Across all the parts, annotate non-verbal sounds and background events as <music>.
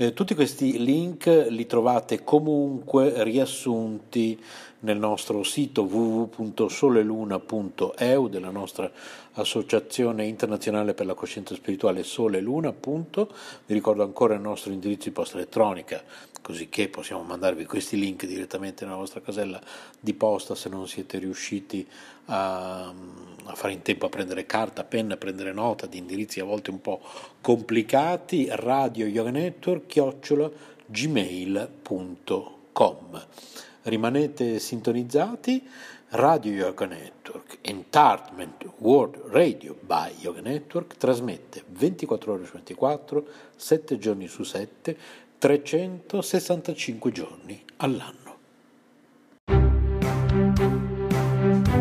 Eh, tutti questi link li trovate comunque riassunti nel nostro sito www.soleluna.eu della nostra associazione internazionale per la coscienza spirituale Sole Luna. Vi ricordo ancora il nostro indirizzo di posta elettronica, così che possiamo mandarvi questi link direttamente nella vostra casella di posta se non siete riusciti a, a fare in tempo a prendere carta, penna, a prendere nota di indirizzi a volte un po' complicati. Radio Yoga Network, chiocciola gmail.com rimanete sintonizzati. Radio Yoga Network, Entertainment World Radio by Yoga Network, trasmette 24 ore su 24, 7 giorni su 7, 365 giorni all'anno.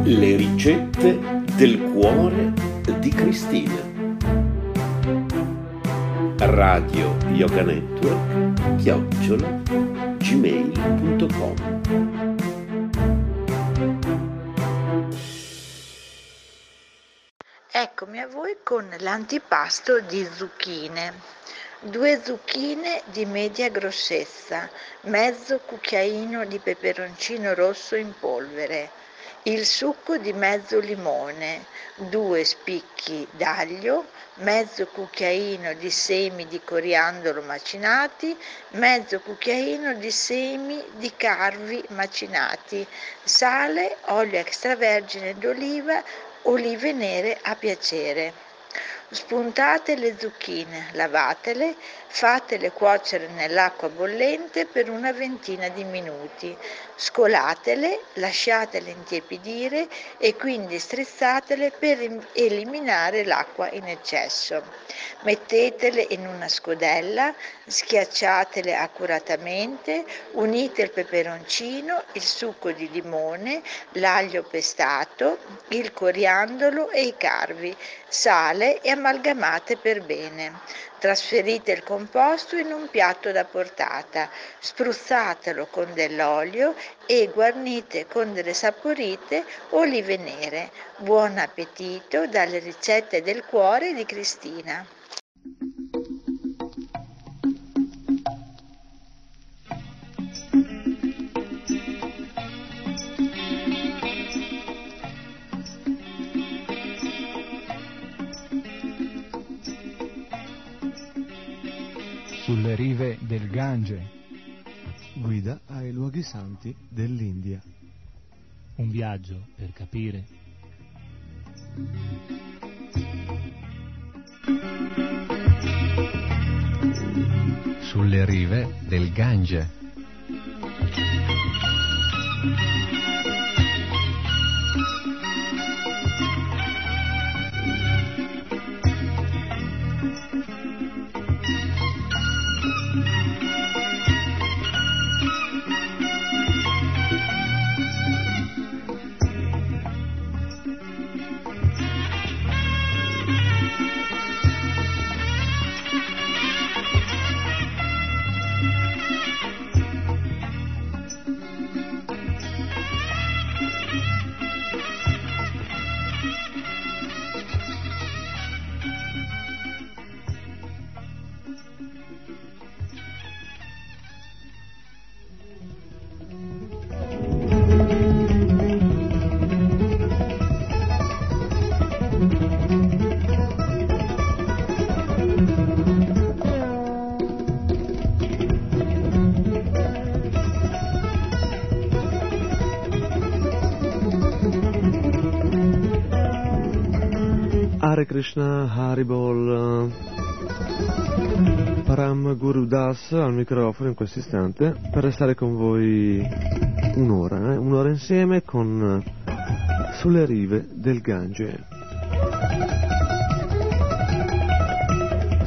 Le ricette del cuore di Cristina. Radio Yoga Network, chiocciola, gmail.com Eccomi a voi con l'antipasto di zucchine. 2 zucchine di media grossezza, mezzo cucchiaino di peperoncino rosso in polvere, il succo di mezzo limone, due spicchi d'aglio, mezzo cucchiaino di semi di coriandolo macinati, mezzo cucchiaino di semi di carvi macinati, sale, olio extravergine d'oliva, olive nere a piacere. Spuntate le zucchine, lavatele, fatele cuocere nell'acqua bollente per una ventina di minuti. Scolatele, lasciatele intiepidire e quindi strizzatele per eliminare l'acqua in eccesso. Mettetele in una scodella, schiacciatele accuratamente, unite il peperoncino, il succo di limone, l'aglio pestato, il coriandolo e i carvi, sale e amalgamate per bene. Trasferite il composto in un piatto da portata, spruzzatelo con dell'olio e guarnite con delle saporite olive nere. Buon appetito dalle ricette del cuore di Cristina. Sulle rive del Gange. Guida ai luoghi santi dell'India. Un viaggio per capire. Sulle rive del Gange. Krishna, Haribol, Param Guru Das al microfono in questo istante per restare con voi un'ora, eh? un'ora insieme con Sulle rive del Gange.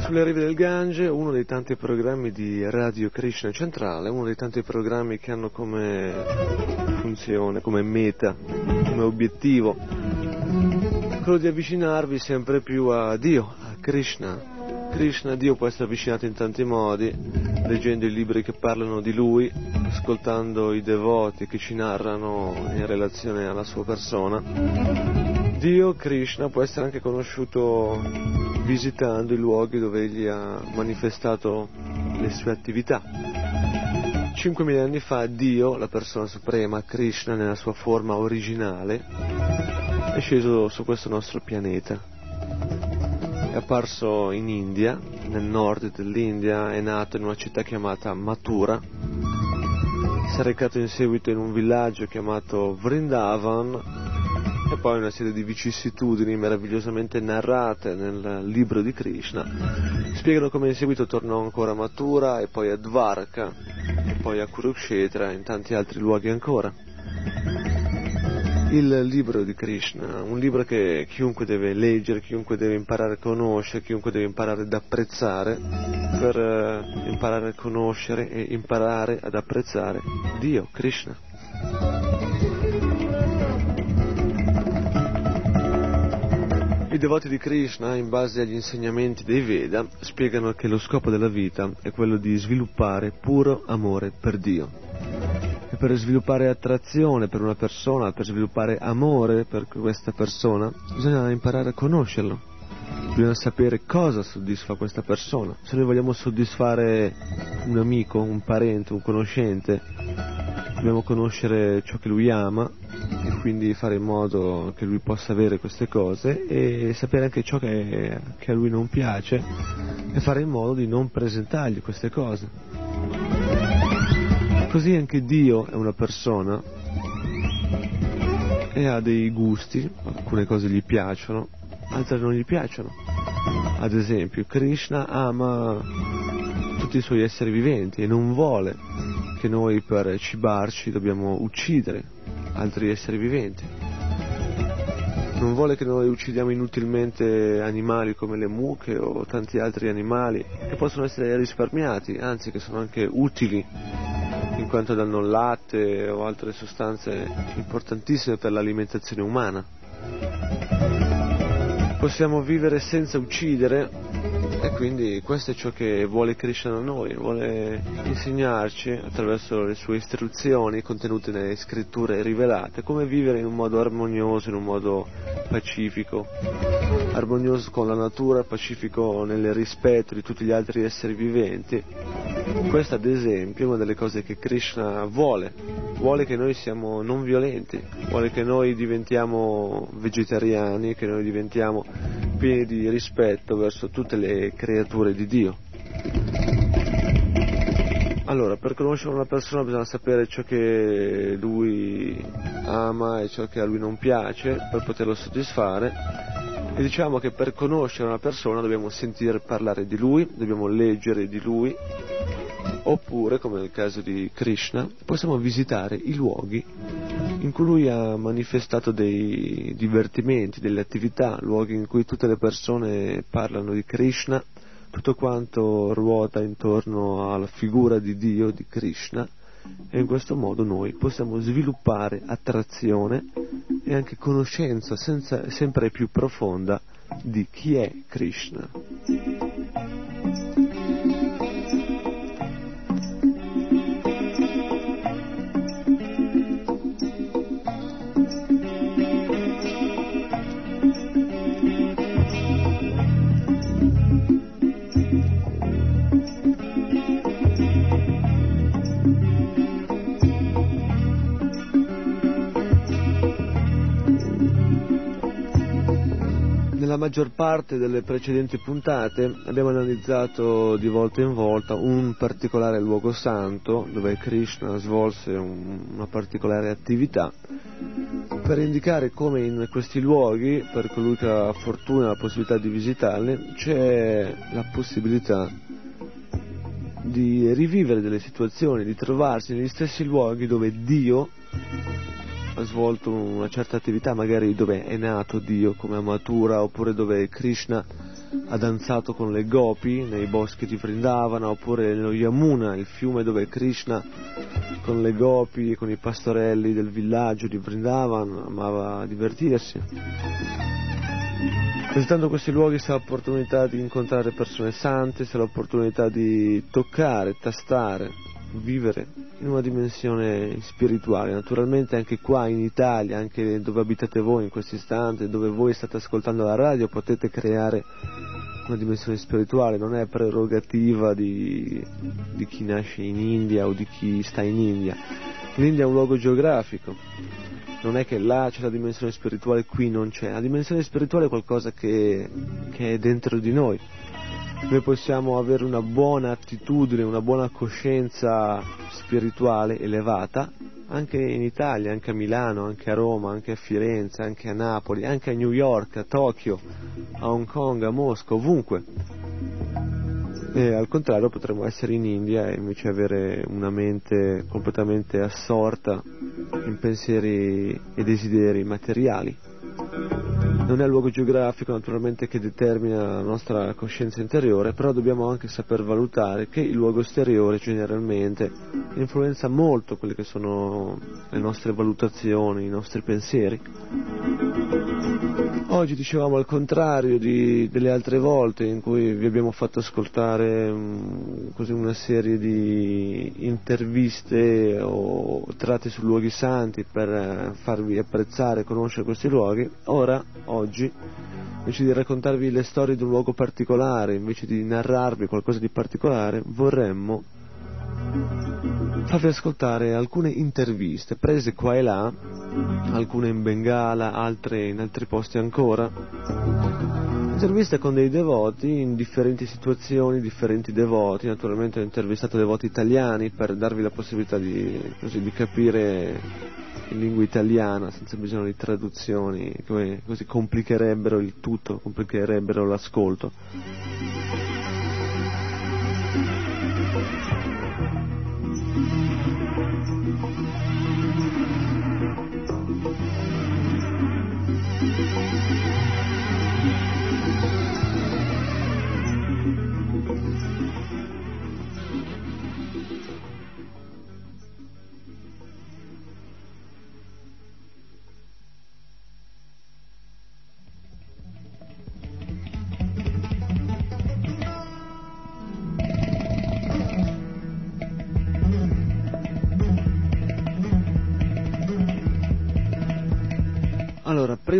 Sulle rive del Gange, uno dei tanti programmi di Radio Krishna Centrale, uno dei tanti programmi che hanno come funzione, come meta, come obiettivo quello di avvicinarvi sempre più a Dio, a Krishna. Krishna, Dio può essere avvicinato in tanti modi, leggendo i libri che parlano di Lui, ascoltando i devoti che ci narrano in relazione alla sua persona. Dio, Krishna, può essere anche conosciuto visitando i luoghi dove egli ha manifestato le sue attività. 5.000 anni fa Dio, la persona suprema, Krishna nella sua forma originale, è sceso su questo nostro pianeta. È apparso in India, nel nord dell'India, è nato in una città chiamata Mathura, si è recato in seguito in un villaggio chiamato Vrindavan e poi una serie di vicissitudini meravigliosamente narrate nel libro di Krishna spiegano come in seguito tornò ancora a Mathura e poi a Dvarka e poi a Kurukshetra e in tanti altri luoghi ancora il libro di Krishna, un libro che chiunque deve leggere, chiunque deve imparare a conoscere, chiunque deve imparare ad apprezzare per uh, imparare a conoscere e imparare ad apprezzare Dio, Krishna. I devoti di Krishna, in base agli insegnamenti dei Veda, spiegano che lo scopo della vita è quello di sviluppare puro amore per Dio e per sviluppare attrazione per una persona, per sviluppare amore per questa persona, bisogna imparare a conoscerlo. Bisogna sapere cosa soddisfa questa persona. Se noi vogliamo soddisfare un amico, un parente, un conoscente, dobbiamo conoscere ciò che lui ama e quindi fare in modo che lui possa avere queste cose e sapere anche ciò che, che a lui non piace e fare in modo di non presentargli queste cose. Così anche Dio è una persona e ha dei gusti, alcune cose gli piacciono, altre non gli piacciono. Ad esempio, Krishna ama tutti i suoi esseri viventi e non vuole che noi per cibarci dobbiamo uccidere altri esseri viventi. Non vuole che noi uccidiamo inutilmente animali come le mucche o tanti altri animali che possono essere risparmiati, anzi che sono anche utili in quanto danno latte o altre sostanze importantissime per l'alimentazione umana. Possiamo vivere senza uccidere e quindi questo è ciò che vuole Krishna da noi, vuole insegnarci attraverso le sue istruzioni contenute nelle scritture rivelate come vivere in un modo armonioso, in un modo pacifico, armonioso con la natura, pacifico nel rispetto di tutti gli altri esseri viventi. Questa ad esempio è una delle cose che Krishna vuole, vuole che noi siamo non violenti, vuole che noi diventiamo vegetariani, che noi diventiamo pieni di rispetto verso tutte le creature di Dio. Allora, per conoscere una persona bisogna sapere ciò che lui ama e ciò che a lui non piace per poterlo soddisfare. E diciamo che per conoscere una persona dobbiamo sentire parlare di lui, dobbiamo leggere di lui, oppure, come nel caso di Krishna, possiamo visitare i luoghi in cui lui ha manifestato dei divertimenti, delle attività, luoghi in cui tutte le persone parlano di Krishna, tutto quanto ruota intorno alla figura di Dio, di Krishna, e in questo modo noi possiamo sviluppare attrazione e anche conoscenza senza, sempre più profonda di chi è Krishna. Nella maggior parte delle precedenti puntate abbiamo analizzato di volta in volta un particolare luogo santo dove Krishna svolse un, una particolare attività. Per indicare come in questi luoghi, per colui che ha fortuna e la possibilità di visitarli, c'è la possibilità di rivivere delle situazioni, di trovarsi negli stessi luoghi dove Dio ha svolto una certa attività, magari dove è nato Dio come amatura, oppure dove Krishna ha danzato con le gopi nei boschi di Vrindavana, oppure nello Yamuna, il fiume dove Krishna con le gopi e con i pastorelli del villaggio di Vrindavana amava divertirsi. Visitando questi luoghi si ha l'opportunità di incontrare persone sante, si ha l'opportunità di toccare, tastare, vivere in una dimensione spirituale. Naturalmente anche qua in Italia, anche dove abitate voi in questo istante, dove voi state ascoltando la radio, potete creare una dimensione spirituale, non è prerogativa di, di chi nasce in India o di chi sta in India. L'India è un luogo geografico, non è che là c'è la dimensione spirituale, qui non c'è. La dimensione spirituale è qualcosa che, che è dentro di noi. Noi possiamo avere una buona attitudine, una buona coscienza spirituale elevata anche in Italia, anche a Milano, anche a Roma, anche a Firenze, anche a Napoli, anche a New York, a Tokyo, a Hong Kong, a Mosca, ovunque. E al contrario potremmo essere in India e invece avere una mente completamente assorta in pensieri e desideri materiali. Non è il luogo geografico naturalmente che determina la nostra coscienza interiore, però dobbiamo anche saper valutare che il luogo esteriore generalmente influenza molto quelle che sono le nostre valutazioni, i nostri pensieri. Oggi dicevamo al contrario di, delle altre volte in cui vi abbiamo fatto ascoltare um, una serie di interviste o tratte su luoghi santi per farvi apprezzare e conoscere questi luoghi, ora, oggi, invece di raccontarvi le storie di un luogo particolare, invece di narrarvi qualcosa di particolare, vorremmo farvi ascoltare alcune interviste prese qua e là, alcune in Bengala, altre in altri posti ancora. Interviste con dei devoti in differenti situazioni, differenti devoti, naturalmente ho intervistato devoti italiani per darvi la possibilità di, così, di capire in lingua italiana senza bisogno di traduzioni, come così complicherebbero il tutto, complicherebbero l'ascolto.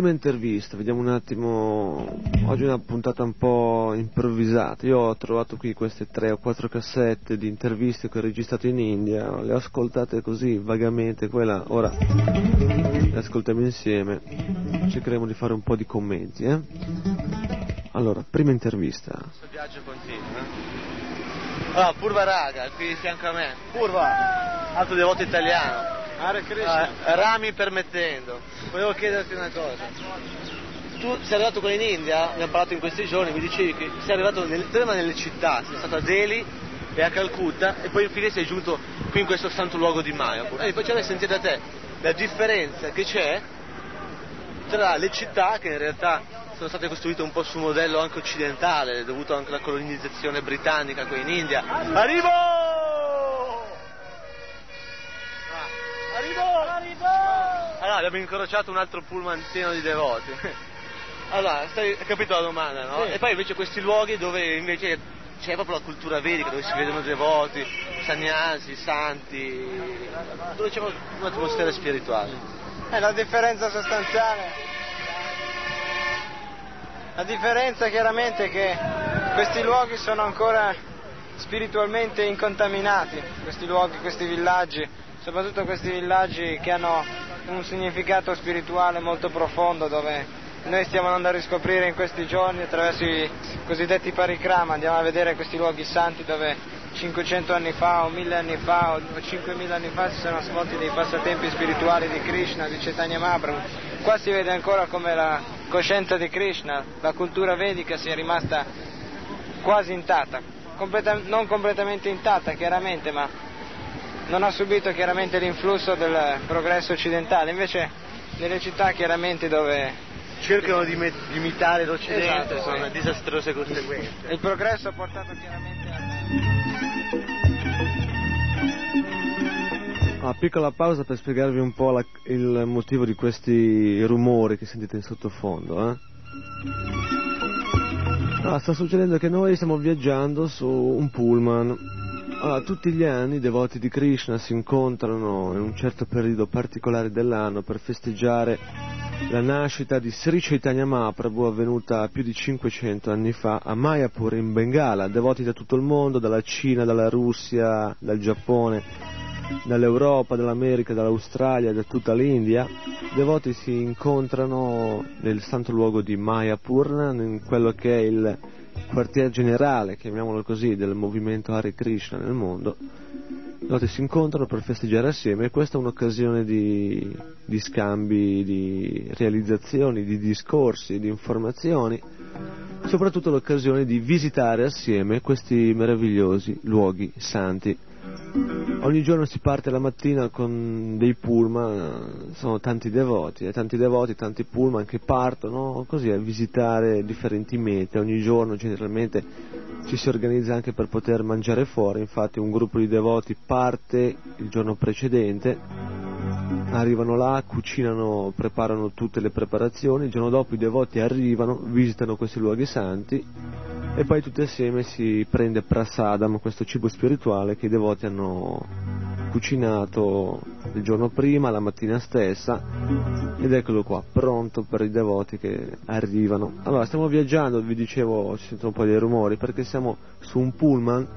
Prima intervista, vediamo un attimo, oggi è una puntata un po' improvvisata, io ho trovato qui queste tre o quattro cassette di interviste che ho registrato in India, le ho ascoltate così vagamente, quella ora le ascoltiamo insieme, cercheremo di fare un po' di commenti. Eh? Allora, prima intervista. Questo viaggio continua. eh? Allora, Purva Raga, qui di fianco a me. Purva, altro devoto italiano. Ah, rami permettendo, volevo chiederti una cosa. Tu sei arrivato qua in India, abbiamo parlato in questi giorni, mi dicevi che sei arrivato nel- prima nelle città, sei stato a Delhi e a Calcutta e poi infine sei giunto qui in questo santo luogo di Mayapur. E mi piacerebbe sentire da te la differenza che c'è tra le città che in realtà sono state costruite un po' su un modello anche occidentale, dovuto anche alla colonizzazione britannica qui in India. Arrivo! Allora, abbiamo incrociato un altro pullman pieno di devoti. <laughs> Allora, stai, hai capito la domanda, no? E poi invece questi luoghi dove invece c'è proprio la cultura vedica, dove si vedono devoti, sannyasi, santi, dove c'è un'atmosfera spirituale. Eh, la differenza sostanziale. La differenza chiaramente è che questi luoghi sono ancora spiritualmente incontaminati, questi luoghi, questi villaggi, soprattutto questi villaggi che hanno un significato spirituale molto profondo dove noi stiamo andando a riscoprire in questi giorni attraverso i cosiddetti parikrama, andiamo a vedere questi luoghi santi dove 500 anni fa o 1000 anni fa o 5000 anni fa si sono svolti dei passatempi spirituali di Krishna, di Chaitanya Mahaprabhu. Qua si vede ancora come la coscienza di Krishna, la cultura vedica sia rimasta quasi intatta, Completa- non completamente intatta chiaramente, ma non ha subito chiaramente l'influsso del progresso occidentale, invece nelle città chiaramente dove Cercano di, imitare l'Occidente, Esatto, sono sì. disastrose conseguenze. il progresso ha portato chiaramente a... Ah, piccola pausa per spiegarvi un po' la- il motivo di questi rumori che sentite in sottofondo. Eh? Ah, sta succedendo che noi stiamo viaggiando su un pullman. Allora, tutti gli anni i devoti di Krishna si incontrano in un certo periodo particolare dell'anno per festeggiare la nascita di Sri Chaitanya Mahaprabhu avvenuta più di 500 anni fa a Mayapur in Bengala. Devoti da tutto il mondo, dalla Cina, dalla Russia, dal Giappone, dall'Europa, dall'America, dall'Australia, da tutta l'India. I devoti si incontrano nel santo luogo di Mayapur, in quello che è il quartier generale, chiamiamolo così, del movimento Hare Krishna nel mondo. Devoti si incontrano per festeggiare assieme e questa è un'occasione di, di scambi, di realizzazioni, di discorsi, di informazioni, soprattutto l'occasione di visitare assieme questi meravigliosi luoghi santi. Ogni giorno si parte la mattina con dei pullman, sono tanti devoti, e tanti devoti, tanti pullman che partono così a visitare differenti mete. Ogni giorno generalmente ci si organizza anche per poter mangiare fuori, infatti un gruppo di devoti parte il giorno precedente, arrivano là, cucinano, preparano tutte le preparazioni, il giorno dopo i devoti arrivano, visitano questi luoghi santi e poi tutti assieme si prende prasadam, questo cibo spirituale che i devoti hanno cucinato il giorno prima, la mattina stessa, ed eccolo qua, pronto per i devoti che arrivano. Allora, stiamo viaggiando, vi dicevo, ci sentono un po' dei rumori, perché siamo su un pullman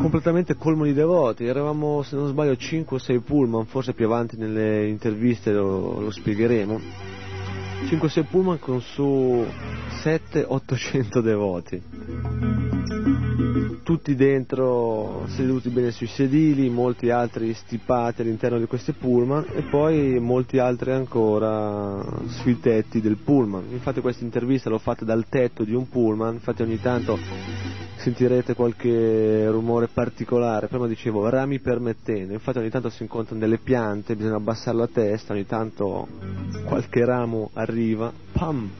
completamente colmo di devoti, eravamo se non sbaglio 5 o 6 pullman, forse più avanti nelle interviste lo, lo spiegheremo, 5 o 6 pullman con su 700-800 devoti tutti dentro seduti bene sui sedili, molti altri stipati all'interno di questi pullman e poi molti altri ancora sui tetti del pullman. Infatti questa intervista l'ho fatta dal tetto di un pullman, infatti ogni tanto sentirete qualche rumore particolare, prima dicevo rami permettendo, infatti ogni tanto si incontrano delle piante, bisogna abbassare la testa, ogni tanto qualche ramo arriva, pam!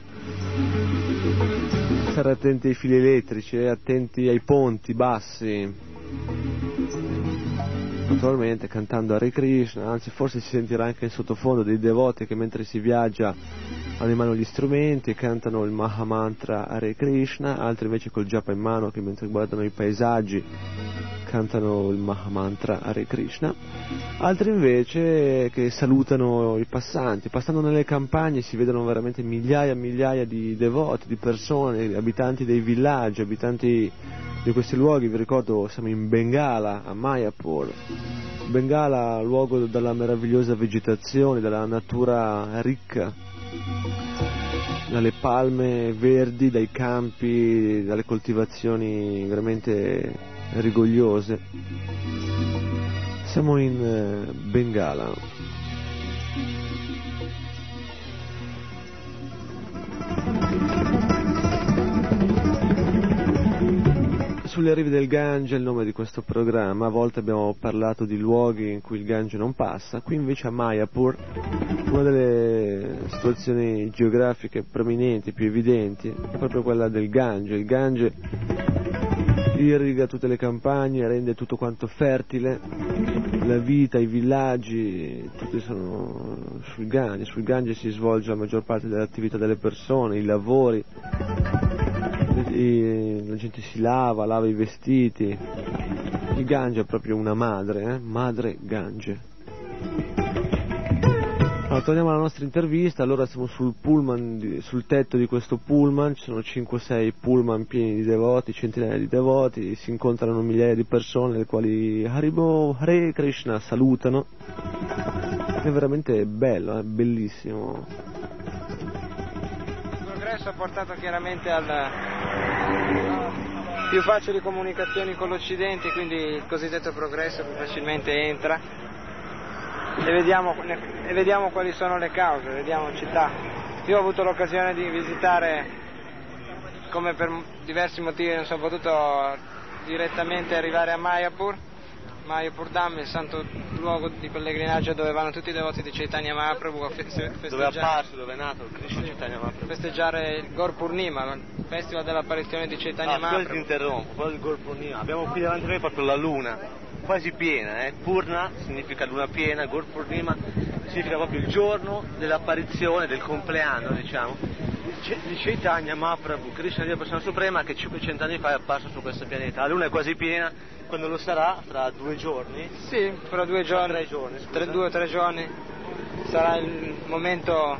Stare attenti ai fili elettrici, eh, attenti ai ponti bassi. Naturalmente cantando Hare Krishna, anzi forse si sentirà anche in sottofondo dei devoti che mentre si viaggia hanno in mano gli strumenti e cantano il Mahamantra Hare Krishna, altri invece col japa in mano che mentre guardano i paesaggi cantano il Mahamantra Hare Krishna, altri invece che salutano i passanti. Passando nelle campagne si vedono veramente migliaia e migliaia di devoti, di persone, abitanti dei villaggi, abitanti di questi luoghi. Vi ricordo siamo in Bengala, a Mayapur. Bengala, luogo dalla meravigliosa vegetazione, dalla natura ricca dalle palme verdi, dai campi, dalle coltivazioni veramente rigogliose. Siamo in eh, Bengala. Sulle rive del Gange è il nome di questo programma, a volte abbiamo parlato di luoghi in cui il Gange non passa, qui invece a Mayapur, una delle situazioni geografiche prominenti, più evidenti, è proprio quella del Gange. Il Gange irriga tutte le campagne, rende tutto quanto fertile, la vita, i villaggi, tutti sono sul Gange, sul Gange si svolge la maggior parte dell'attività delle persone, i lavori, la gente si lava, lava i vestiti, il Gange è proprio una madre, eh? madre Gange. Allora, torniamo alla nostra intervista, allora siamo sul, pullman, sul tetto di questo pullman, ci sono 5-6 pullman pieni di devoti, centinaia di devoti, si incontrano migliaia di persone le quali Haribo, Hare Krishna salutano. È veramente bello, è bellissimo. Progresso ha portato chiaramente al più facili comunicazioni con l'Occidente, quindi il cosiddetto progresso più facilmente entra e vediamo, e vediamo quali sono le cause, vediamo città. Io ho avuto l'occasione di visitare, come per diversi motivi non sono potuto direttamente arrivare a Mayapur, Mayapur Dham, il santo luogo di pellegrinaggio dove vanno tutti i devoti di Chaitanya Mahaprabhu a festeggiare. Dove è apparso, dove è nato Krishna Chaitanya Mahaprabhu. Festeggiare il Gor Purnima, il festival dell'apparizione di Chaitanya ah, Mahaprabhu. ti interrompo, quello del Gor Purnima. Abbiamo qui davanti a noi proprio la luna, quasi piena, eh? Purna significa luna piena, Gor Purnima significa proprio il giorno dell'apparizione, del compleanno, diciamo, di Chaitanya Mahaprabhu, Krishna Dio Persona Suprema che 500 anni fa è apparso su questo pianeta. La luna è quasi piena, quando lo sarà? Fra due giorni? Sì, fra due giorni. Fra tre giorni, scusa. Tre, due o tre giorni. Sarà il momento.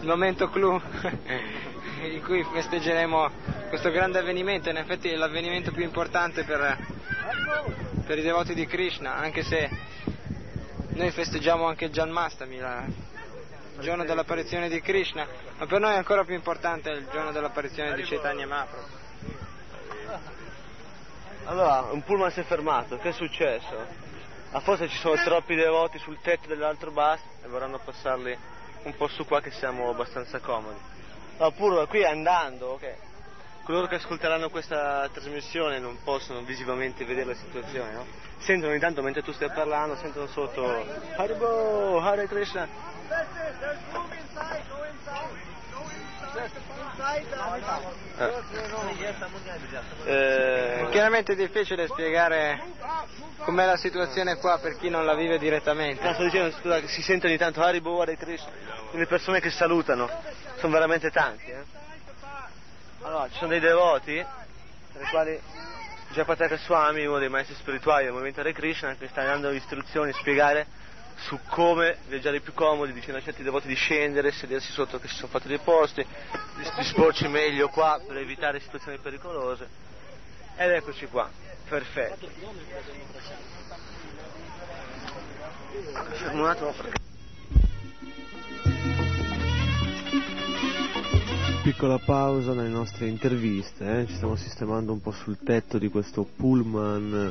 il momento clou <laughs> in cui festeggeremo questo grande avvenimento. In effetti è l'avvenimento più importante per, per i devoti di Krishna, anche se noi festeggiamo anche Janmastami, la, il giorno dell'apparizione di Krishna, ma per noi è ancora più importante il giorno dell'apparizione di Chaitanya Mahaprabhu. Allora, un pullman si è fermato, che è successo? Ah, forse ci sono troppi devoti sul tetto dell'altro bus e vorranno passarli un po' su qua che siamo abbastanza comodi. No, pure qui andando, ok. Coloro che ascolteranno questa trasmissione non possono visivamente vedere la situazione, no? Sentono intanto mentre tu stai parlando, sentono sotto Haribo, Hare Krishna. Eh, chiaramente è difficile spiegare com'è la situazione qua per chi non la vive direttamente. No, sto dicendo scusa, si sente ogni tanto Haribo, Hare Krishna, le persone che salutano, sono veramente tanti. Eh? Allora, ci sono dei devoti, tra i quali Japataka Swami, uno dei maestri spirituali del movimento Hare Krishna, che sta dando istruzioni, spiegare su come viaggiare più comodi, dicendo a certi devoti di scendere, sedersi sotto che si sono fatti dei posti, di disporci meglio qua per evitare situazioni pericolose. Ed eccoci qua, perfetto. Fermo un attimo perché... Piccola pausa nelle nostre interviste, eh? ci stiamo sistemando un po' sul tetto di questo pullman.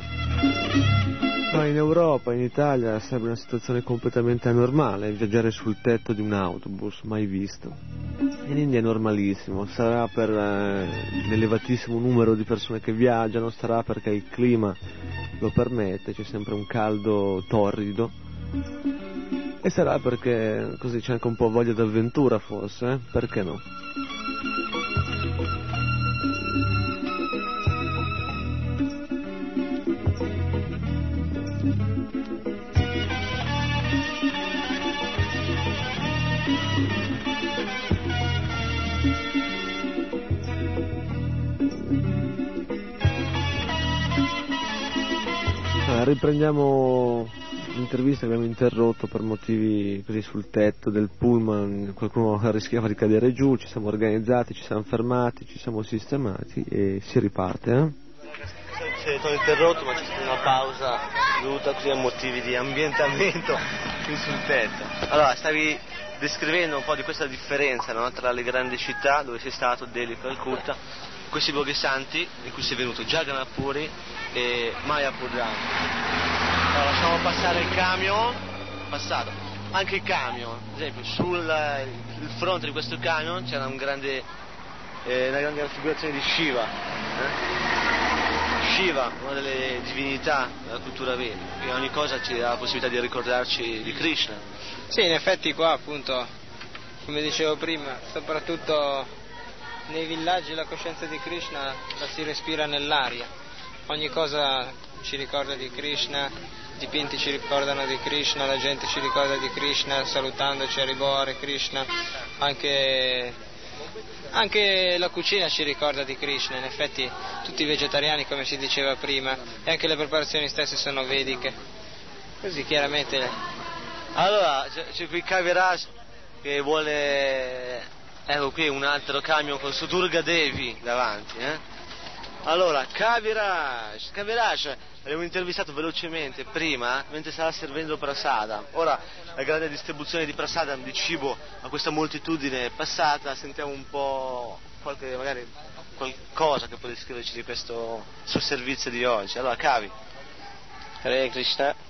No, in Europa, in Italia sarebbe una situazione completamente anormale viaggiare sul tetto di un autobus, mai visto. In India è normalissimo, sarà per eh, l'elevatissimo numero di persone che viaggiano, sarà perché il clima lo permette, c'è sempre un caldo torrido e sarà perché così c'è anche un po' voglia d'avventura forse, eh? perché no? Riprendiamo l'intervista che abbiamo interrotto per motivi così sul tetto del pullman, qualcuno <laughs> rischiava di cadere giù, ci siamo organizzati, ci siamo fermati, ci siamo sistemati e si riparte. Eh? Sì, sono interrotto ma c'è stata una pausa dovuta così a motivi di ambientamento <laughs> qui sul tetto. Allora, stavi descrivendo un po' di questa differenza no? tra le grandi città dove sei stato, Delhi, Calcutta, questi luoghi santi in cui sei venuto, Jagannath e Mayapur allora, lasciamo passare il camion, passato. Anche il camion, ad esempio, sul fronte di questo camion c'era un grande, eh, una grande raffigurazione di Shiva. Eh? Shiva, una delle divinità della cultura veda, e ogni cosa ci dà la possibilità di ricordarci di Krishna. Sì, in effetti qua appunto, come dicevo prima, soprattutto nei villaggi la coscienza di Krishna la si respira nell'aria. Ogni cosa ci ricorda di Krishna, dipinti ci ricordano di Krishna, la gente ci ricorda di Krishna salutandoci a ribore Krishna, anche, anche la cucina ci ricorda di Krishna, in effetti tutti i vegetariani come si diceva prima e anche le preparazioni stesse sono vediche. Così chiaramente. Allora, c'è qui Kaviraj che vuole. Ecco qui un altro camion con su Durga Devi davanti, eh? Allora, Kaviraj, Kaviraj Abbiamo intervistato velocemente prima mentre stava servendo prasada. Ora la grande distribuzione di prasada di cibo a questa moltitudine passata, sentiamo un po' qualche, magari qualcosa che può descriverci di questo suo servizio di oggi. Allora, Kavi. Hare Krishna. <laughs>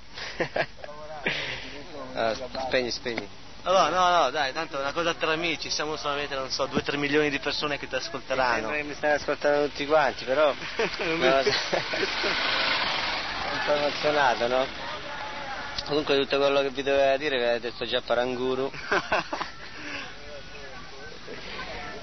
ah, spegni, spegni. Allora, no, no, dai, tanto è una cosa tra amici, siamo solamente, non so, 2-3 milioni di persone che ti ascolteranno. Mi, mi stanno ascoltando tutti quanti, però... no, un po' emozionato, no? Comunque tutto quello che vi doveva dire vi avete detto già Paranguru. <laughs>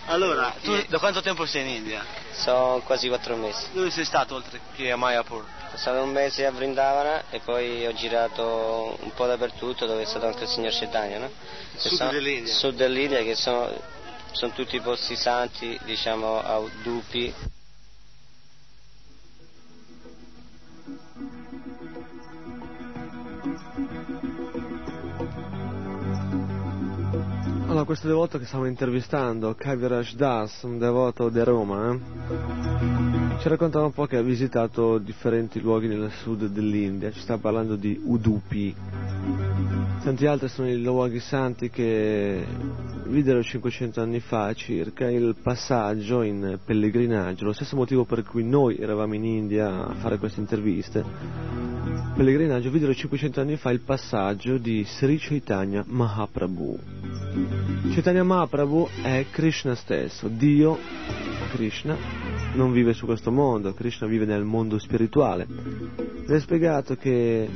allora, tu da quanto tempo sei in India? Sono quasi quattro mesi. Dove sei stato oltre che a Mayapur? Sono stato un mese a Vrindavana e poi ho girato un po' dappertutto dove è stato anche il signor Chaitanya, no? Sud sono, dell'India? Sud dell'India che sono, sono tutti posti santi, diciamo, a Dupi. Allora, questo devoto che stiamo intervistando, Kaviraj Das, un devoto di Roma, eh? ci raccontava un po' che ha visitato differenti luoghi nel sud dell'India, ci sta parlando di Udupi. Tanti altri sono i luoghi santi che videro 500 anni fa circa il passaggio in pellegrinaggio, lo stesso motivo per cui noi eravamo in India a fare queste interviste. Pellegrinaggio videro 500 anni fa il passaggio di Sri Chaitanya Mahaprabhu. Chaitanya Mahaprabhu è Krishna stesso, Dio, Krishna, non vive su questo mondo, Krishna vive nel mondo spirituale. Ed è spiegato che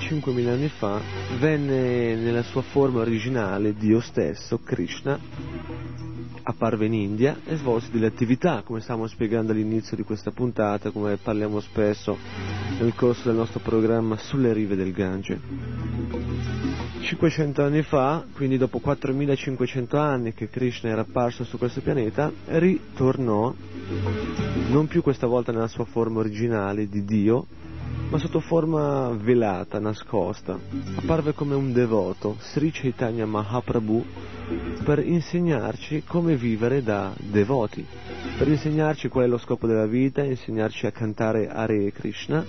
5.000 anni fa venne nella sua forma originale Dio stesso, Krishna, apparve in India e svolse delle attività, come stavamo spiegando all'inizio di questa puntata, come parliamo spesso nel corso del nostro programma sulle rive del Gange. 500 anni fa, quindi dopo 4500 anni che Krishna era apparso su questo pianeta, ritornò, non più questa volta nella sua forma originale di Dio, ma sotto forma velata, nascosta. Apparve come un devoto, Sri Chaitanya Mahaprabhu, per insegnarci come vivere da devoti, per insegnarci qual è lo scopo della vita, insegnarci a cantare Hare Krishna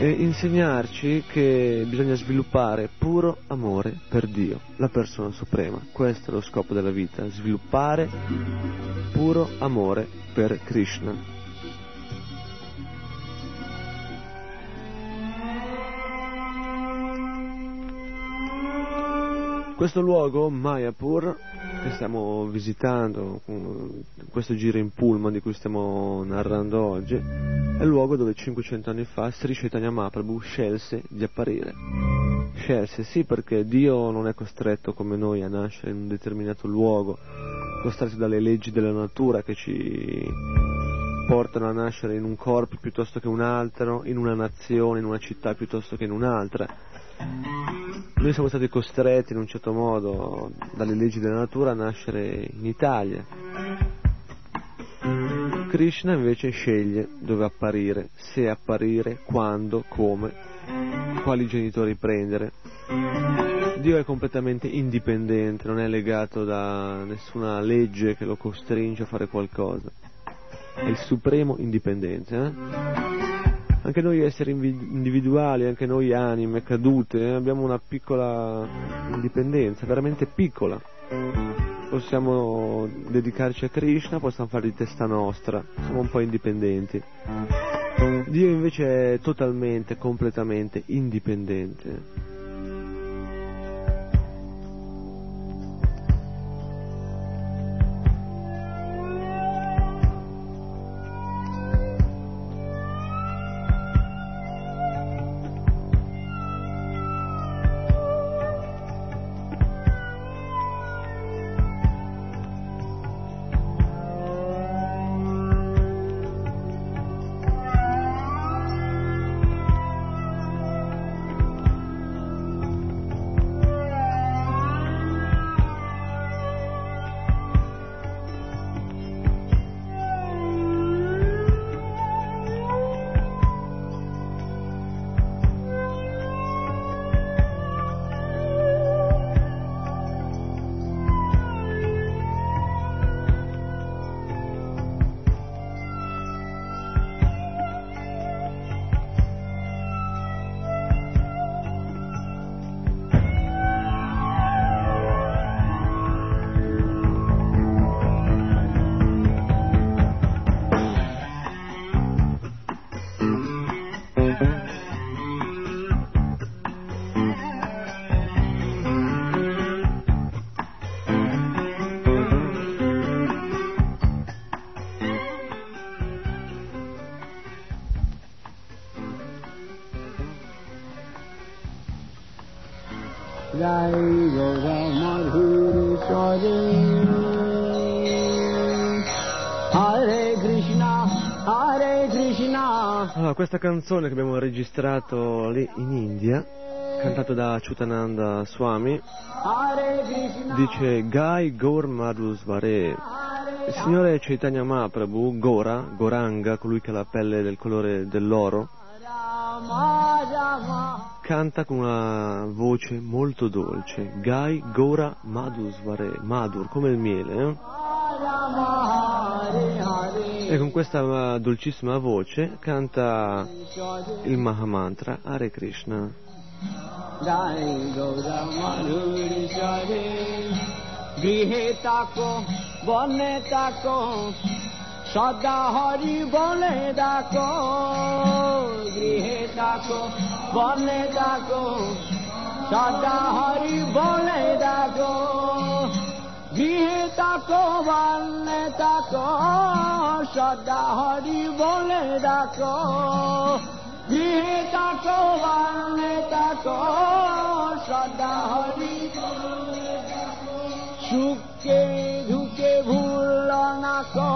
e insegnarci che bisogna sviluppare puro amore per Dio, la persona suprema. Questo è lo scopo della vita, sviluppare puro amore per Krishna. Questo luogo, Mayapur, che stiamo visitando, questo giro in pullman di cui stiamo narrando oggi, è il luogo dove 500 anni fa Sri Chaitanya Mahaprabhu scelse di apparire. Scelse sì perché Dio non è costretto come noi a nascere in un determinato luogo, costretto dalle leggi della natura che ci portano a nascere in un corpo piuttosto che un altro, in una nazione, in una città piuttosto che in un'altra noi siamo stati costretti in un certo modo dalle leggi della natura a nascere in Italia. Krishna invece sceglie dove apparire, se apparire, quando, come, quali genitori prendere. Dio è completamente indipendente, non è legato da nessuna legge che lo costringe a fare qualcosa. È il supremo indipendente. Eh? Anche noi esseri individuali, anche noi anime cadute, eh, abbiamo una piccola indipendenza, veramente piccola. Possiamo dedicarci a Krishna, possiamo fare di testa nostra, siamo un po' indipendenti. Dio invece è totalmente, completamente indipendente. Questa canzone che abbiamo registrato lì in India, cantata da Chutananda Swami, dice Gai Gaur Madhusvare. Il signore Chaitanya Mahaprabhu, Gora, Goranga, colui che ha la pelle del colore dell'oro, canta con una voce molto dolce, Gai Gora Madhusvare, Madhur, come il miele. Eh? E con questa dolcissima voce canta il Mahamantra Hare Krishna. গৃহে তাকো বনে তাকো সদা হরি বলে ডাকো গৃহে তাকো বনে ডাকো সদা হরি বলে ডাকো গৃহে তাকো বনে তাকো সদা হরি বলে ডাকো, গৃহে তাকো বনে তাকো সদা হরি সুখে ঢুকে ভুল না কো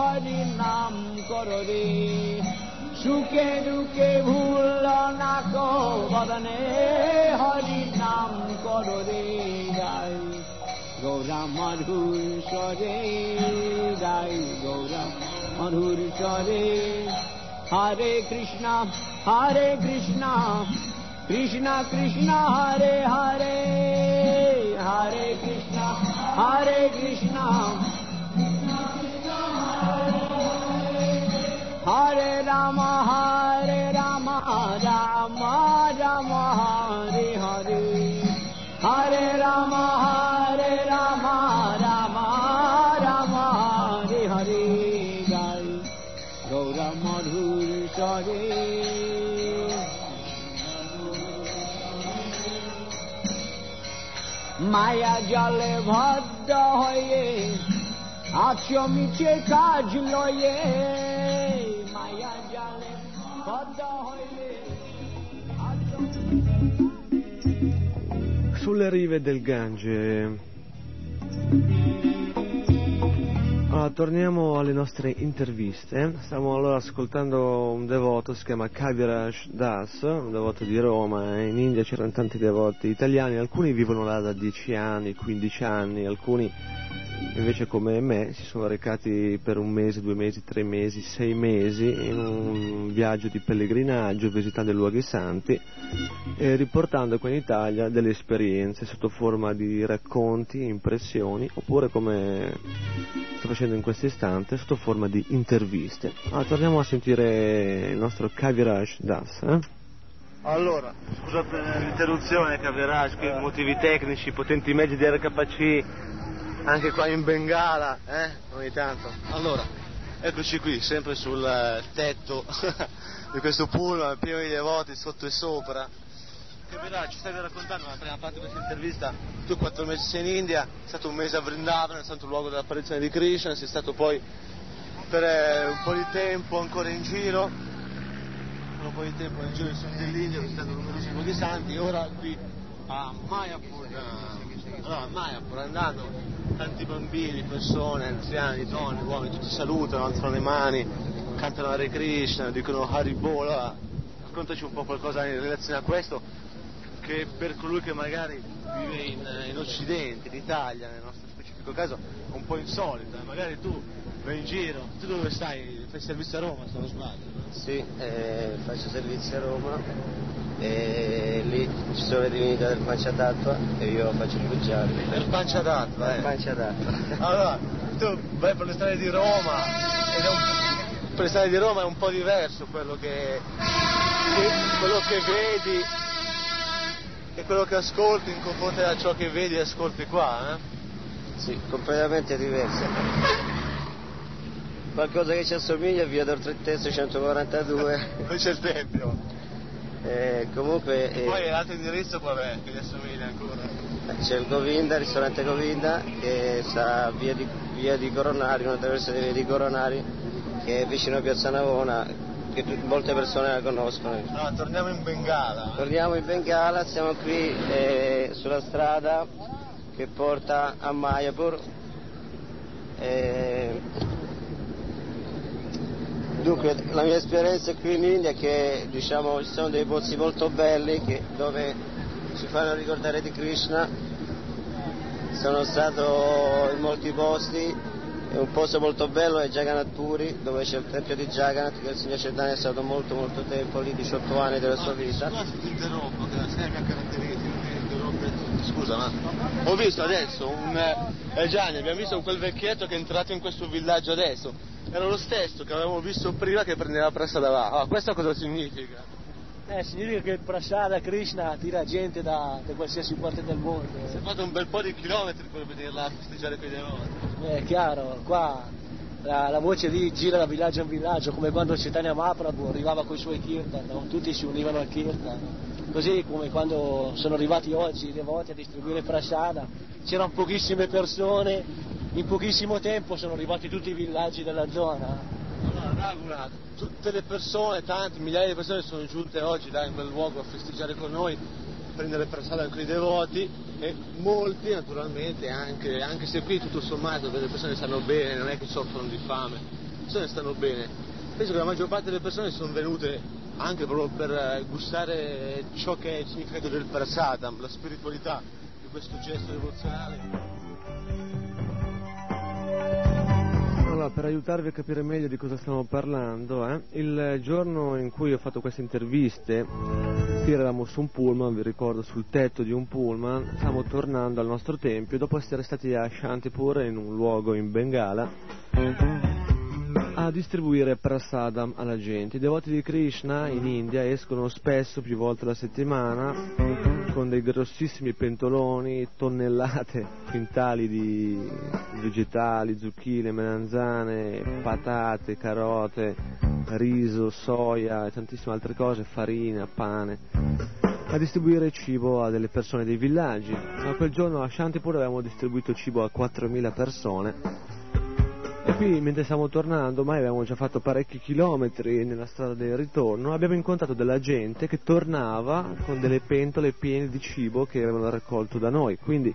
হরি নাম করো রে। সুখে দুঃখে ভুল না কো হরি নাম করো রে। গাই गौरम मधुर चोरे गौरम मधुर चोरे हरे कृष्ण हरे कृष्ण कृष्ण कृष्ण हरे हरे। हरे कृष्ण हरे कृष्ण हरे राम हरे राम राम राम हरे हरे। हरे राम রাম রাম রাম হরে হরে গাই গৌর মধুর স্বরে মায়া জলে ভদ্র হয়ে আছো মিছে কাজ লয়ে মায়া জলে ভদ্র হয়ে Sulle rive del Gange. allora, torniamo alle nostre interviste. Stiamo allora ascoltando un devoto, si chiama Kaviraj Das, un devoto di Roma. In India c'erano tanti devoti italiani, alcuni vivono là da 10 anni, 15 anni, alcuni invece come me si sono recati per un mese, due mesi, tre mesi, sei mesi in un viaggio di pellegrinaggio visitando i luoghi santi e riportando qua in Italia delle esperienze sotto forma di racconti, impressioni oppure come sto facendo in questo istante sotto forma di interviste. Allora, torniamo a sentire il nostro Kaviraj Das. Eh? Allora, scusa per l'interruzione Caverage, qui motivi tecnici, potenti mezzi di RKC, anche qua in Bengala, eh, ogni tanto. Allora, eccoci qui, sempre sul eh, tetto <laughs> di questo pullman pieno di devoti sotto e sopra. Caverage, ci stavi raccontando nella prima parte di questa intervista, tu quattro mesi sei in India, è stato un mese a Vrindavan, è stato il luogo dell'apparizione di Krishna, sei stato poi per eh, un po' di tempo ancora in giro, un po' di tempo nel giro del sud dell'India visitando numerosi luoghi santi ora qui a Mayapur, eh, allora, Mayapur andando tanti bambini, persone, anziani, donne, uomini, tutti salutano, alzano le mani, cantano Hare Krishna, dicono Haribo, allora raccontaci un po' qualcosa in relazione a questo che per colui che magari vive in, in Occidente, in Italia, nel nostro specifico caso, è un po' insolito, eh. magari tu vai in giro, tu dove stai? Fai servizio a Roma se non sbaglio? Sì, eh, faccio servizio a Roma e lì ci sono le divinità del Panciatattva e io faccio il pugiare. Nel Panciatattva, eh. Il Panciatattva. Allora, tu vai per le strade di Roma un, per le strade di Roma è un po' diverso quello che, quello che vedi e quello che ascolti in confronto a ciò che vedi e ascolti qua, eh? Sì, completamente diversa. Qualcosa che ci assomiglia via d'Oltrettezzo 142. Poi c'è il tempio. Eh, comunque eh, Poi l'altro indirizzo qual è? Che gli assomiglia ancora? c'è il Govinda, il ristorante Govinda, che sta via di, via di Coronari, una traversa di via di Coronari, che è vicino a Piazza Navona, che molte persone la conoscono. No, torniamo in Bengala. Torniamo in Bengala, siamo qui eh, sulla strada che porta a Mayapur. Eh, dunque, la mia esperienza qui in India è che diciamo, ci sono dei pozzi molto belli che- dove ci fanno ricordare di Krishna. Sono stato in molti posti e un posto molto bello è Jagannath Puri, dove c'è il tempio di Jagannath, che il signor Chaitanya è stato molto molto tempo lì, 18 anni della sua vita. Scusa se ti interrompo, che sai che caratteristiche mi interrompe. Scusa, ma ho visto adesso un. Eh, Gianni, abbiamo visto quel vecchietto che è entrato in questo villaggio adesso. Era lo stesso che avevamo visto prima che prendeva pressa da là. Ah, questo cosa significa? Eh, significa che il Prasada Krishna attira gente da, da qualsiasi parte del mondo. Si è fatto un bel po' di chilometri per venirla a festeggiare quei devoti. È chiaro, qua la, la voce lì gira da villaggio in villaggio, come quando Chaitanya Mahaprabhu arrivava con i suoi kirtan, no? tutti si univano al kirtan. Così come quando sono arrivati oggi i devoti a distribuire Prasada, c'erano pochissime persone, in pochissimo tempo sono arrivati tutti i villaggi della zona. Allora, Raghunath, tutte le persone, tante migliaia di persone sono giunte oggi là in quel luogo a festeggiare con noi, a prendere prasada con i devoti e molti naturalmente, anche, anche se qui tutto sommato delle persone stanno bene, non è che soffrono di fame, le persone stanno bene, penso che la maggior parte delle persone sono venute anche proprio per eh, gustare ciò che è il significato del prasadam, la spiritualità di questo gesto devozionale. Allora, per aiutarvi a capire meglio di cosa stiamo parlando, eh, il giorno in cui ho fatto queste interviste, qui eravamo su un pullman, vi ricordo, sul tetto di un pullman, stiamo tornando al nostro tempio dopo essere stati a Shantipur, in un luogo in Bengala, a distribuire prasadam alla gente. I devoti di Krishna in India escono spesso, più volte alla settimana, con dei grossissimi pentoloni, tonnellate, quintali di vegetali, zucchine, melanzane, patate, carote, riso, soia e tantissime altre cose, farina, pane, a distribuire cibo a delle persone dei villaggi. Ma quel giorno a Shantipur avevamo distribuito cibo a 4.000 persone e qui mentre stiamo tornando, ormai abbiamo già fatto parecchi chilometri nella strada del ritorno, abbiamo incontrato della gente che tornava con delle pentole piene di cibo che avevano raccolto da noi. Quindi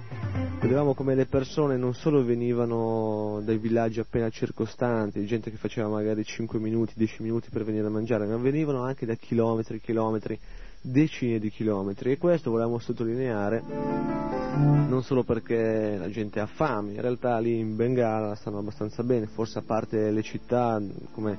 vedevamo come le persone non solo venivano dai villaggi appena circostanti, gente che faceva magari 5 minuti, 10 minuti per venire a mangiare, ma venivano anche da chilometri e chilometri decine di chilometri e questo volevamo sottolineare non solo perché la gente ha fame, in realtà lì in Bengala stanno abbastanza bene, forse a parte le città, come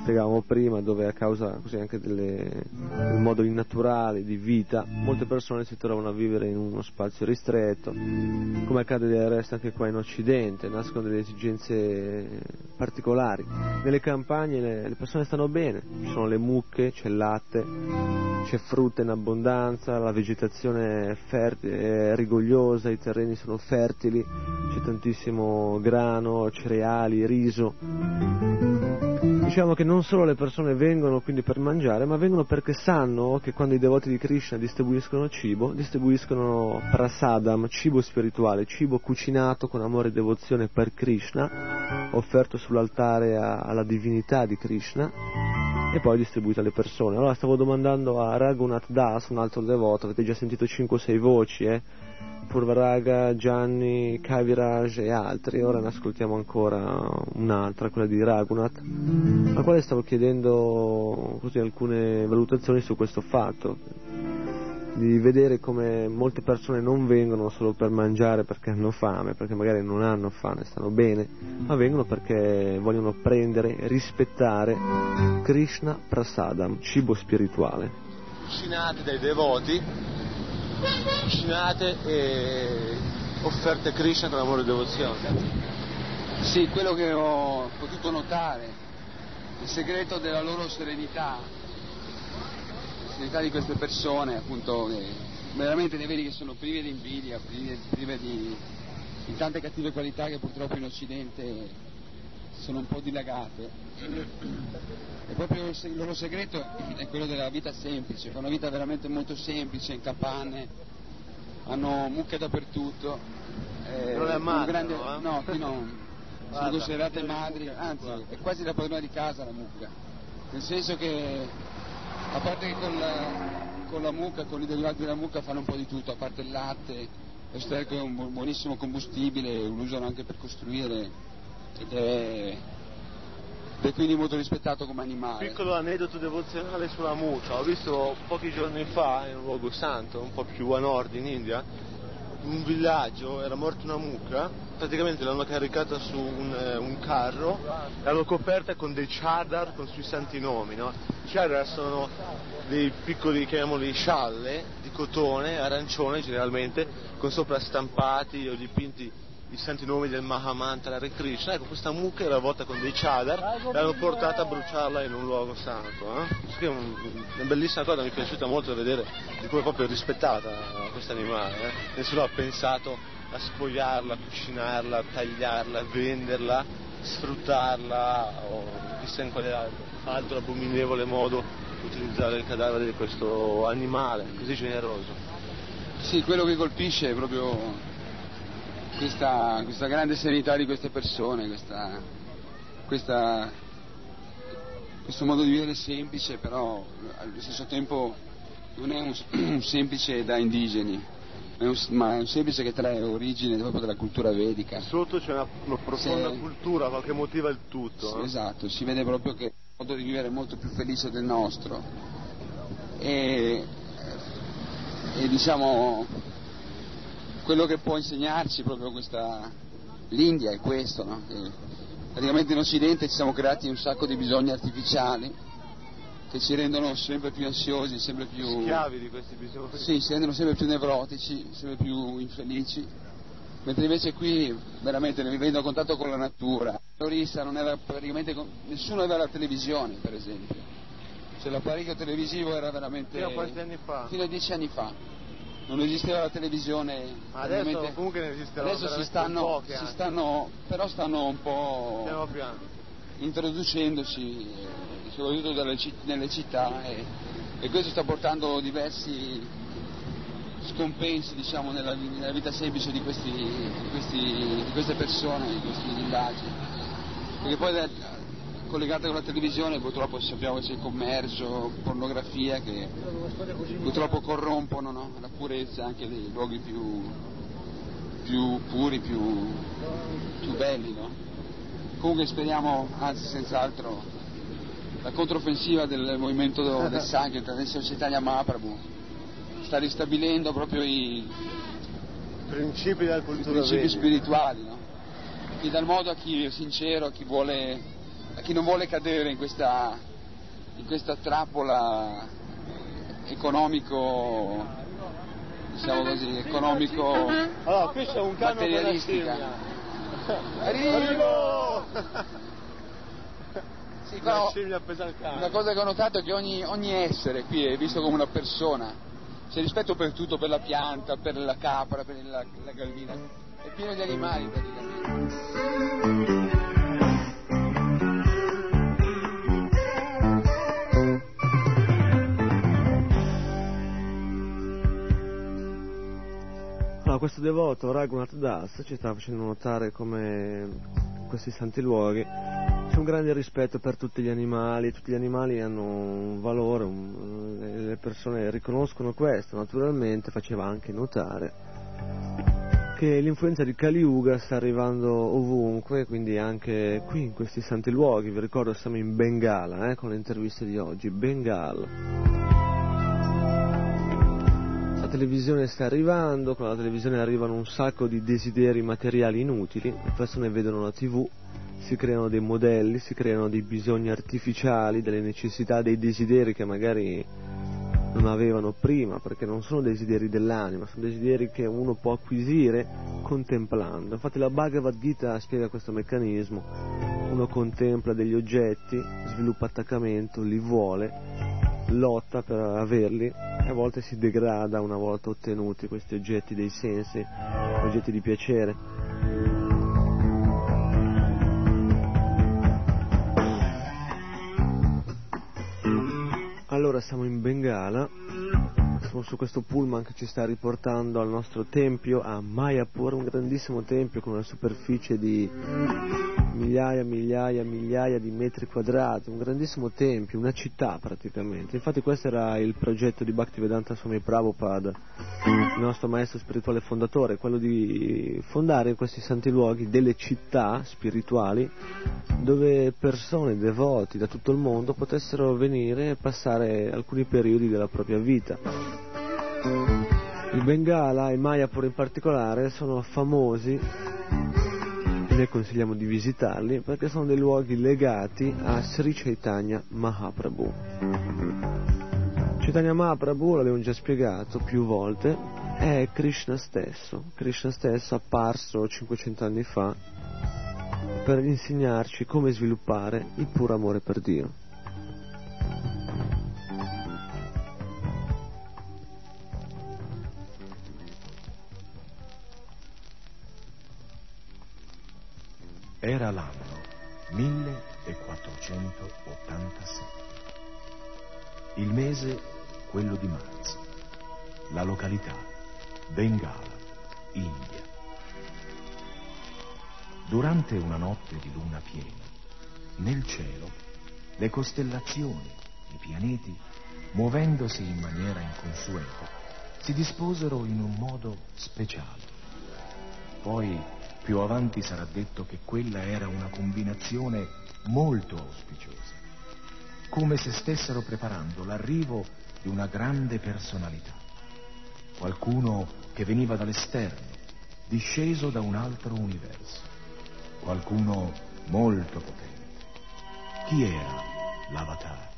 spiegavamo prima, dove a causa anche delle, del modo innaturale di vita, molte persone si trovano a vivere in uno spazio ristretto, come accade del resto anche qua in Occidente, nascono delle esigenze particolari. Nelle campagne le, le persone stanno bene, ci sono le mucche, c'è il latte, c'è frutta, frutta in abbondanza, la vegetazione è, fertile, è rigogliosa, i terreni sono fertili, c'è tantissimo grano, cereali, riso. Diciamo che non solo le persone vengono quindi per mangiare, ma vengono perché sanno che quando i devoti di Krishna distribuiscono cibo, distribuiscono prasadam, cibo spirituale, cibo cucinato con amore e devozione per Krishna, offerto sull'altare alla divinità di Krishna e poi distribuito alle persone. Allora stavo domandando a Raghunath Das, un altro devoto, avete già sentito 5-6 voci, eh? Purvaraga, Gianni, Kaviraj e altri, ora ne ascoltiamo ancora un'altra, quella di Raghunath, al quale stavo chiedendo così, alcune valutazioni su questo fatto di vedere come molte persone non vengono solo per mangiare perché hanno fame, perché magari non hanno fame, stanno bene, ma vengono perché vogliono prendere, rispettare Krishna Prasadam, cibo spirituale. Cucinate dai devoti, cucinate e offerte a Krishna con amore e devozione. Sì, quello che ho potuto notare, il segreto della loro serenità sensibilità di queste persone, appunto, veramente ne vedi che sono prive di invidia, prive, prive di, di, tante cattive qualità che purtroppo in Occidente sono un po' dilagate. E proprio il loro segreto è quello della vita semplice, fanno una vita veramente molto semplice, in capanne, hanno mucche dappertutto. Eh, non è male, grande... no, eh? no, qui no. Sono considerate madri, anzi è quasi la padrona di casa la mucca, nel senso che a parte che con la, con la mucca, con i derivati della mucca fanno un po' di tutto, a parte il latte, lo sterco è un buonissimo combustibile, lo usano anche per costruire ed è, ed è quindi molto rispettato come animale. Piccolo aneddoto devozionale sulla mucca, ho visto pochi giorni fa in un luogo santo, un po' più a nord in India, un villaggio era morta una mucca, praticamente l'hanno caricata su un, eh, un carro l'hanno coperta con dei chadar con sui santi nomi. No? Chadar sono dei piccoli, chiamiamoli scialle, di cotone, arancione generalmente, con sopra stampati o dipinti i santi nomi del Mahamantra Hare Krishna, ecco questa mucca era avvolta con dei chadar e l'hanno portata a bruciarla in un luogo santo. Eh? È una bellissima cosa, mi è piaciuta molto vedere di come è proprio rispettata questa animale. Eh? Nessuno ha pensato a spogliarla, a cucinarla, a tagliarla, a venderla, sfruttarla o chissà in quale altro abominevole modo utilizzare il cadavere di questo animale così generoso. Sì, quello che colpisce è proprio questa, questa grande serenità di queste persone, questa, questa, questo modo di vivere semplice, però allo stesso tempo non è un, un <clears throat> semplice da indigeni, è un, ma è un semplice che trae origine proprio dalla cultura vedica. Sotto c'è una, una profonda sì. cultura che motiva il tutto. Sì, eh? Esatto, si vede proprio che modo di vivere molto più felice del nostro e, e diciamo quello che può insegnarci proprio questa l'India è questo, no? Praticamente in Occidente ci siamo creati un sacco di bisogni artificiali che ci rendono sempre più ansiosi, sempre più... Schiavi di questi bisogni. Sì, ci rendono sempre più nevrotici, sempre più infelici, mentre invece qui veramente vivendo a contatto con la natura, Lorissa non era praticamente... nessuno aveva la televisione per esempio, cioè l'apparecchio televisivo era veramente... Fino a quanti anni fa? Fino a dieci anni fa. Non esisteva la televisione. Adesso praticamente- comunque ne esistono Adesso si veramente stanno, si stanno, però stanno un po' Piano piano. introducendosi, soprattutto citt- nelle città, e, e questo sta portando diversi scompensi diciamo, nella, nella vita semplice di, questi, di, questi- di queste persone, di questi villaggi. Perché poi da- collegate con la televisione purtroppo sappiamo che c'è il commercio, pornografia che purtroppo corrompono no? la purezza anche dei luoghi più, più puri, più, più belli. No? Comunque speriamo, anzi senz'altro, la controffensiva del movimento <laughs> del sangue, attraverso Chaitanya Mahaprabhu, sta ristabilendo proprio i Principi della i cultura principi vedica. spirituali, no? Che dal modo a chi è sincero, a chi, vuole, a chi non vuole cadere in questa, in questa trappola economico, diciamo così, economico Allora, qui c'è un la materialistica. Arrivo! <laughs> Sì, La però una cosa che ho notato è che ogni, ogni essere qui è visto come una persona, c'è rispetto per tutto, per la pianta, per la capra, per la, la gallina, è pieno di animali praticamente. Allora, questo devoto Raghunath Das ci sta facendo notare come questi santi luoghi. C'è un grande rispetto per tutti gli animali, tutti gli animali hanno un valore, un- le persone riconoscono questo, naturalmente faceva anche notare che l'influenza di Kali Yuga sta arrivando ovunque, quindi anche qui in questi santi luoghi, vi ricordo siamo in Bengala eh, con interviste di oggi, Bengal. Televisione sta arrivando, con la televisione arrivano un sacco di desideri materiali inutili, le persone vedono la tv, si creano dei modelli, si creano dei bisogni artificiali, delle necessità, dei desideri che magari non avevano prima, perché non sono desideri dell'anima, sono desideri che uno può acquisire contemplando. Infatti la Bhagavad Gita spiega questo meccanismo, uno contempla degli oggetti, sviluppa attaccamento, li vuole, lotta per averli e a volte si degrada una volta ottenuti questi oggetti dei sensi, oggetti di piacere. Allora siamo in Bengala, su questo pullman che ci sta riportando al nostro tempio a Mayapur, un grandissimo tempio con una superficie di migliaia, migliaia, migliaia di metri quadrati, un grandissimo tempio, una città praticamente. Infatti questo era il progetto di Bhaktivedanta Swami Prabhupada, il nostro maestro spirituale fondatore, quello di fondare in questi santi luoghi delle città spirituali dove persone devoti da tutto il mondo potessero venire e passare alcuni periodi della propria vita. Il Bengala e Mayapur in particolare sono famosi noi consigliamo di visitarli perché sono dei luoghi legati a Sri Chaitanya Mahaprabhu. Chaitanya Mahaprabhu, l'abbiamo già spiegato più volte, è Krishna stesso, Krishna stesso apparso 500 anni fa per insegnarci come sviluppare il puro amore per Dio. Era l'anno 1487. Il mese quello di marzo. La località Bengala, India. Durante una notte di luna piena, nel cielo, le costellazioni, i pianeti, muovendosi in maniera inconsueta, si disposero in un modo speciale. Poi, più avanti sarà detto che quella era una combinazione molto auspiciosa, come se stessero preparando l'arrivo di una grande personalità, qualcuno che veniva dall'esterno, disceso da un altro universo, qualcuno molto potente. Chi era l'avatar?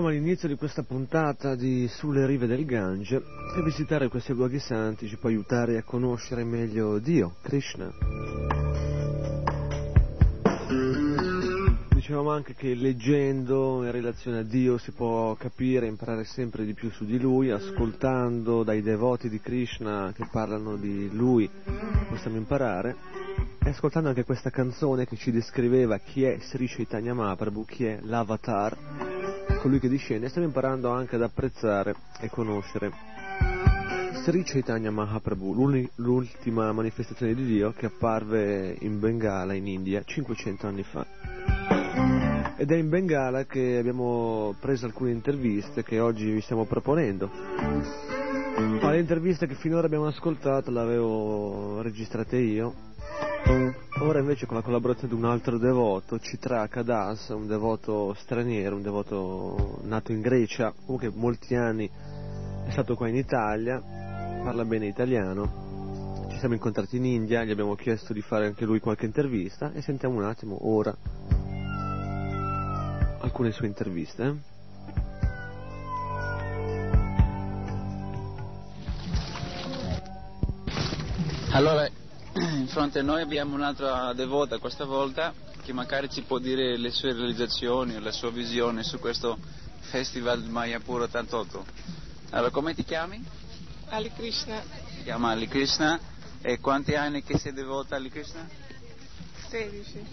Dicevamo all'inizio di questa puntata di Sulle rive del Gange che visitare questi luoghi santi ci può aiutare a conoscere meglio Dio, Krishna. Dicevamo anche che leggendo in relazione a Dio si può capire, e imparare sempre di più su di Lui, ascoltando dai devoti di Krishna che parlano di Lui possiamo imparare e ascoltando anche questa canzone che ci descriveva chi è Sri Chaitanya Mahaprabhu, chi è l'avatar colui che discende, stiamo imparando anche ad apprezzare e conoscere Sri Chaitanya Mahaprabhu, l'ultima manifestazione di Dio che apparve in Bengala, in India, 500 anni fa. Ed è in Bengala che abbiamo preso alcune interviste che oggi vi stiamo proponendo. Ma le interviste che finora abbiamo ascoltato le avevo registrate io. Ora invece con la collaborazione di un altro devoto, Citraka Das, un devoto straniero, un devoto nato in Grecia, comunque molti anni è stato qua in Italia, parla bene italiano. Ci siamo incontrati in India, gli abbiamo chiesto di fare anche lui qualche intervista e sentiamo un attimo ora alcune sue interviste. eh. Allora, in fronte a noi abbiamo un'altra devota questa volta che magari ci può dire le sue realizzazioni o la sua visione su questo Festival Mayapur 88. Allora, come ti chiami? Ali Krishna, Si chiama Ali Krishna e quanti anni che sei devota Ali Krishna? 16.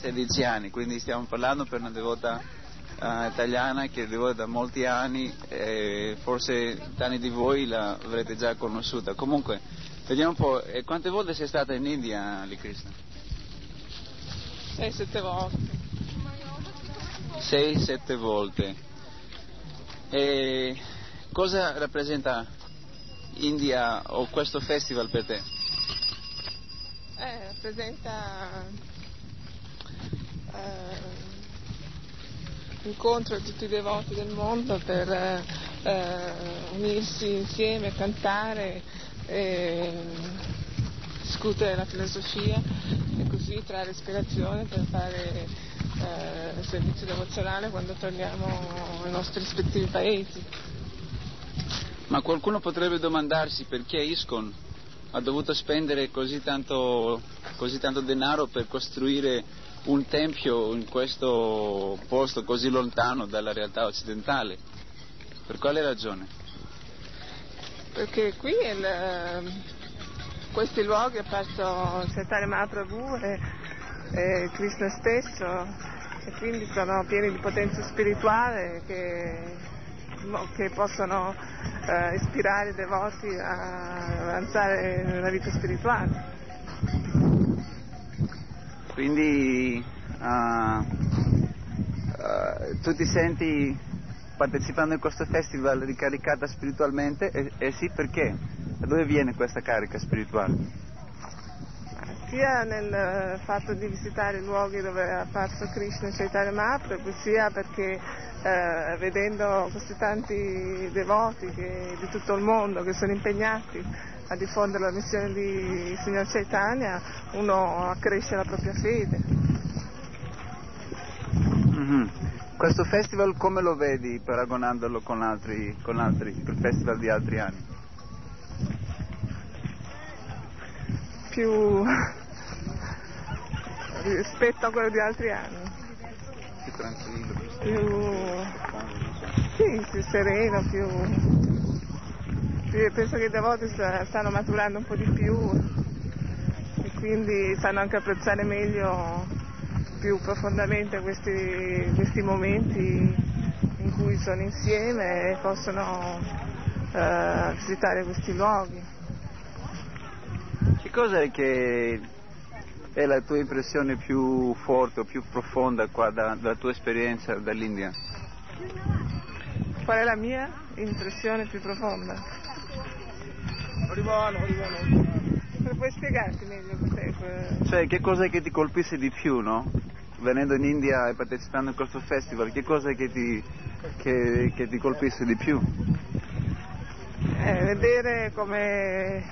16 anni, quindi stiamo parlando per una devota eh, italiana che è devota da molti anni e forse tanti di voi l'avrete già conosciuta. Comunque, vediamo un po', e quante volte sei stata in India, Ali Krishna? 6-7 volte. 6-7 volte. E cosa rappresenta India o questo festival per te? Eh, rappresenta eh, incontro di tutti i devoti del mondo per eh, eh, unirsi insieme, cantare, discutere la filosofia e così trarre ispirazione per fare eh, servizio devozionale quando torniamo ai nostri rispettivi paesi. Ma qualcuno potrebbe domandarsi perché ISKCON ha dovuto spendere così tanto, così tanto denaro per costruire un tempio in questo posto così lontano dalla realtà occidentale. Per quale ragione? Perché qui il- questi luoghi apparso Chaitanya Mahaprabhu e, e Krishna stesso e quindi sono pieni di potenza spirituale che, che possono eh, ispirare i devoti a avanzare nella vita spirituale. Quindi ah, ah, tu ti senti partecipando in questo festival ricaricata spiritualmente? E, e sì, perché? Da dove viene questa carica spirituale? sia nel fatto di visitare i luoghi dove è apparso Krishna e Chaitanya Mahaprabhu, sia perché eh, vedendo questi tanti devoti che- di tutto il mondo che sono impegnati a diffondere la missione di Signor Chaitanya, uno accresce la propria fede. Mhm. Questo festival come lo vedi paragonandolo con altri, con altri, con il festival di altri anni? più rispetto a quello di altri anni, Più tranquillo, più più, sì, più sereno, più, più- penso che devoti sta- stanno maturando un po' di più e quindi sanno anche apprezzare meglio più profondamente questi, questi momenti in cui sono insieme e possono eh, visitare questi luoghi. Che cosa è che è la tua impressione più forte o più profonda qua da- dalla tua esperienza dall'India? Qual è la mia impressione più profonda? Puoi spiegarti meglio cos'è? Cioè, che cosa è che ti colpisce di più, no? Venendo in India e partecipando in questo festival, che cosa è che ti, che, che ti colpisce di più? eh, vedere come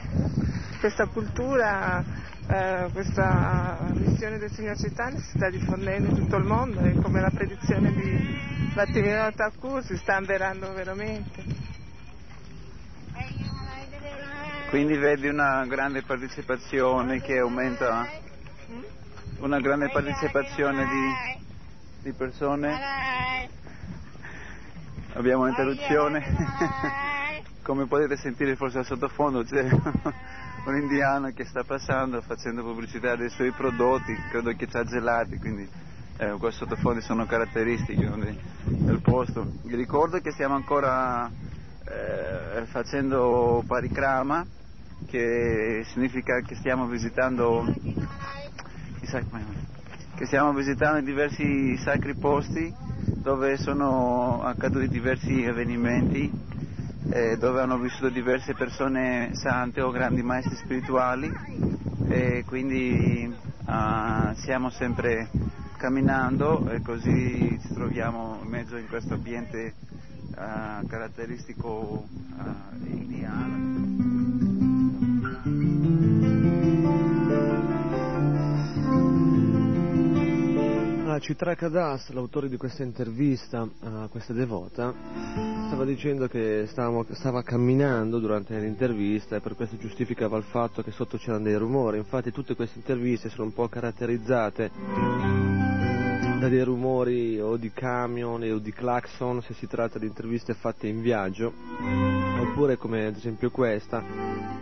questa cultura, eh, questa missione del Signor Chaitanya si sta diffondendo in tutto il mondo e come la predizione di Bhattivinoda Thakur si sta avverando veramente. Quindi vedi una grande partecipazione che aumenta, una grande partecipazione di, di persone. Abbiamo un'interruzione. <laughs> Come potete sentire forse al sottofondo c'è <laughs> un indiano che sta passando facendo pubblicità dei suoi prodotti, credo che c'ha gelati, quindi eh, questi sottofondi sono caratteristiche del posto. Vi ricordo che stiamo ancora eh, facendo parikrama, che significa che stiamo visitando che stiamo visitando diversi sacri posti dove sono accaduti diversi avvenimenti, eh, dove hanno vissuto diverse persone sante o grandi maestri spirituali. E quindi ah, stiamo sempre camminando e così ci troviamo in mezzo in questo ambiente ah, caratteristico ah, indiano. Citraka Das, l'autore di questa intervista a questa devota, stava dicendo che stavamo- stava camminando durante l'intervista e per questo giustificava il fatto che sotto c'erano dei rumori. Infatti tutte queste interviste sono un po' caratterizzate da dei rumori o di camion o di clacson se si tratta di interviste fatte in viaggio, oppure come ad esempio questa,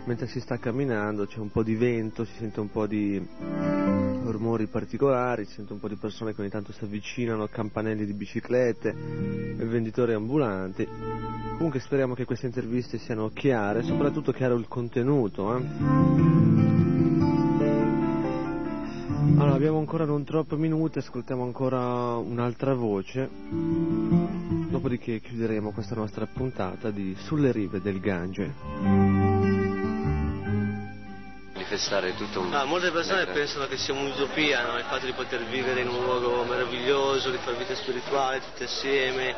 mentre si sta camminando c'è un po' di vento, si sente un po' di rumori particolari, si sente un po' di persone che ogni tanto si avvicinano, campanelli di biciclette, venditori ambulanti. Comunque speriamo che queste interviste siano chiare, soprattutto chiaro il contenuto. eh. Allora, abbiamo ancora non troppi minuti, ascoltiamo ancora un'altra voce, dopodiché chiuderemo questa nostra puntata di Sulle rive del Gange. manifestare tutto un... Ah, molte persone pensano che sia un'utopia no? il fatto di poter vivere in un luogo meraviglioso, di fare vita spirituale tutti assieme,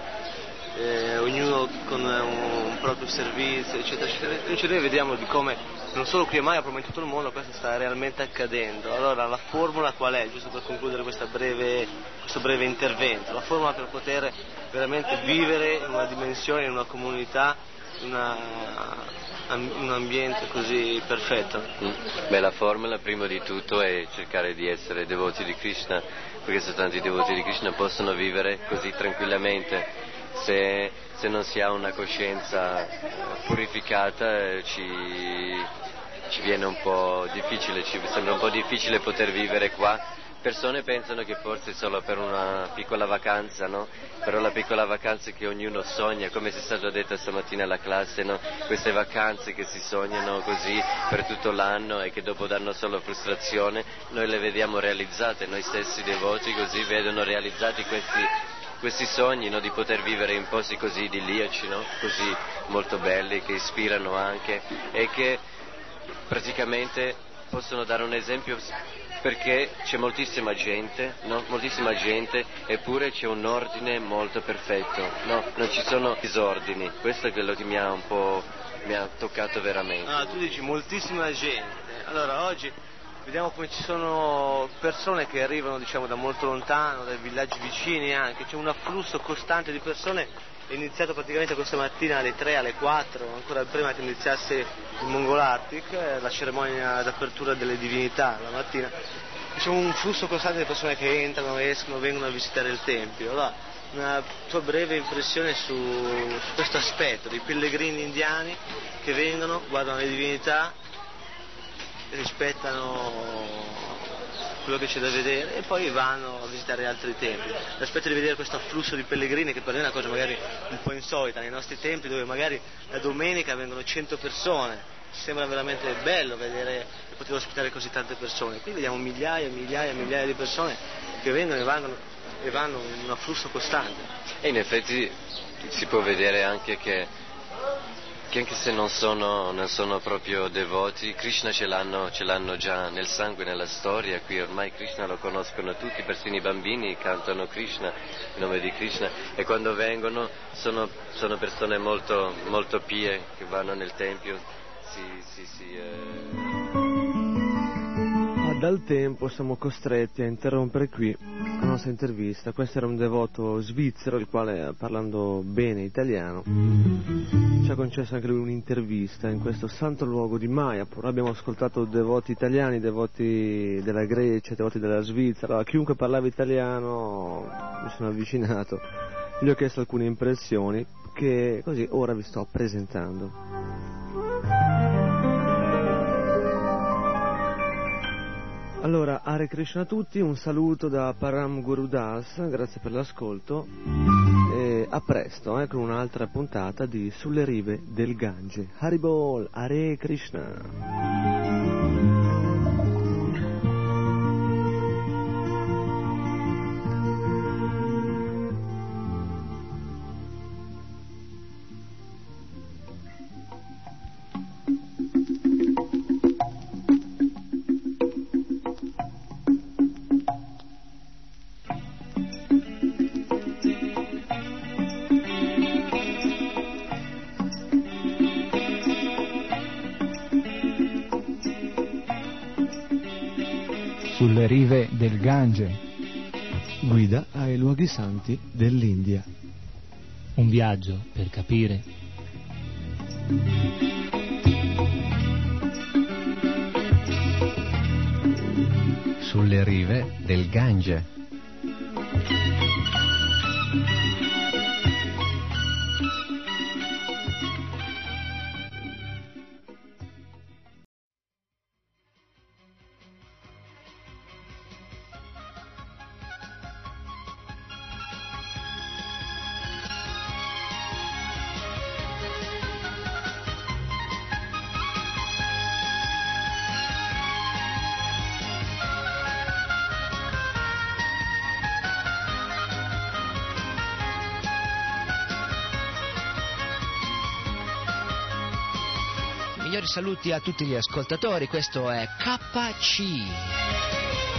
eh, ognuno con un, un proprio servizio, eccetera, eccetera. Invece noi vediamo di come non solo qui a Maya, ma in tutto il mondo questo sta realmente accadendo. Allora la formula qual è? Giusto per concludere breve- questo breve intervento, la formula per poter veramente vivere in una dimensione, in una comunità, in un ambiente così perfetto. Mm. Beh, la formula prima di tutto è cercare di essere devoti di Krishna, perché soltanto i devoti di Krishna possono vivere così tranquillamente. Se, se non si ha una coscienza purificata eh, ci, ci viene un po' difficile, ci sembra un po' difficile poter vivere qua. Persone pensano che forse solo per una piccola vacanza, no? Però la piccola vacanza che ognuno sogna, come si è stato detto stamattina alla classe, no? Queste vacanze che si sognano così per tutto l'anno e che dopo danno solo frustrazione, noi le vediamo realizzate, noi stessi devoti così vedono realizzati questi, questi sogni no? di poter vivere in posti così idilliaci, no? così molto belli, che ispirano anche e che praticamente possono dare un esempio perché c'è moltissima gente, no? moltissima gente, eppure c'è un ordine molto perfetto, no? non ci sono disordini, questo è quello che mi ha un po' mi ha toccato veramente. Ah, tu dici moltissima gente. Allora oggi vediamo come ci sono persone che arrivano diciamo da molto lontano, dai villaggi vicini anche, c'è un afflusso costante di persone. È iniziato praticamente questa mattina alle 3, alle 4, ancora prima che iniziasse il Mongol Arctic, eh, la cerimonia d'apertura delle divinità la mattina. C'è un flusso costante di persone che entrano, escono, vengono a visitare il Tempio. Allora, una tua breve impressione su, su questo aspetto dei pellegrini indiani che vengono, guardano le divinità, rispettano quello che c'è da vedere e poi vanno a visitare altri templi. L'aspetto di vedere questo afflusso di pellegrini che per noi è una cosa magari un po' insolita nei nostri templi dove magari la domenica vengono 100 persone, sembra veramente bello vedere e poter ospitare così tante persone. Qui vediamo migliaia e migliaia e migliaia di persone che vengono e vanno, e vanno in un afflusso costante. E in effetti si può vedere anche che, che anche se non sono, non sono proprio devoti, Krishna ce l'hanno, ce l'hanno già nel sangue, nella storia, qui. Ormai Krishna lo conoscono tutti, persino i bambini cantano Krishna, il nome di Krishna, e quando vengono sono, sono persone molto, molto pie che vanno nel Tempio, si, si, si, eh, dal tempo siamo costretti a interrompere qui la nostra intervista. Questo era un devoto svizzero, il quale, parlando bene italiano, ci ha concesso anche lui un'intervista in questo santo luogo di Mayapur. Abbiamo ascoltato devoti italiani, devoti della Grecia, devoti della Svizzera. Allora, chiunque parlava italiano mi sono avvicinato, gli ho chiesto alcune impressioni che così ora vi sto presentando. Allora, Hare Krishna a tutti, un saluto da Param Guru Das, grazie per l'ascolto a presto eh, con un'altra puntata di Sulle rive del Gange. Haribol, Hare Krishna. Gange. Guida ai luoghi santi dell'India. Un viaggio per capire, Sulle rive del Gange. Saluti a tutti gli ascoltatori, questo è KC.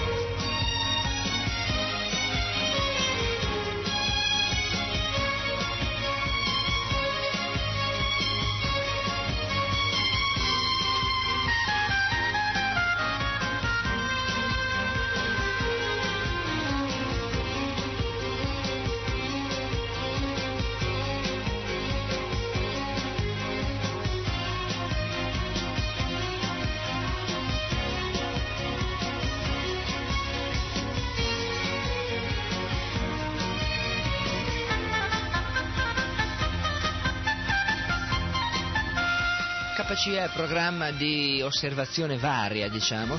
Programma di osservazione varia, diciamo.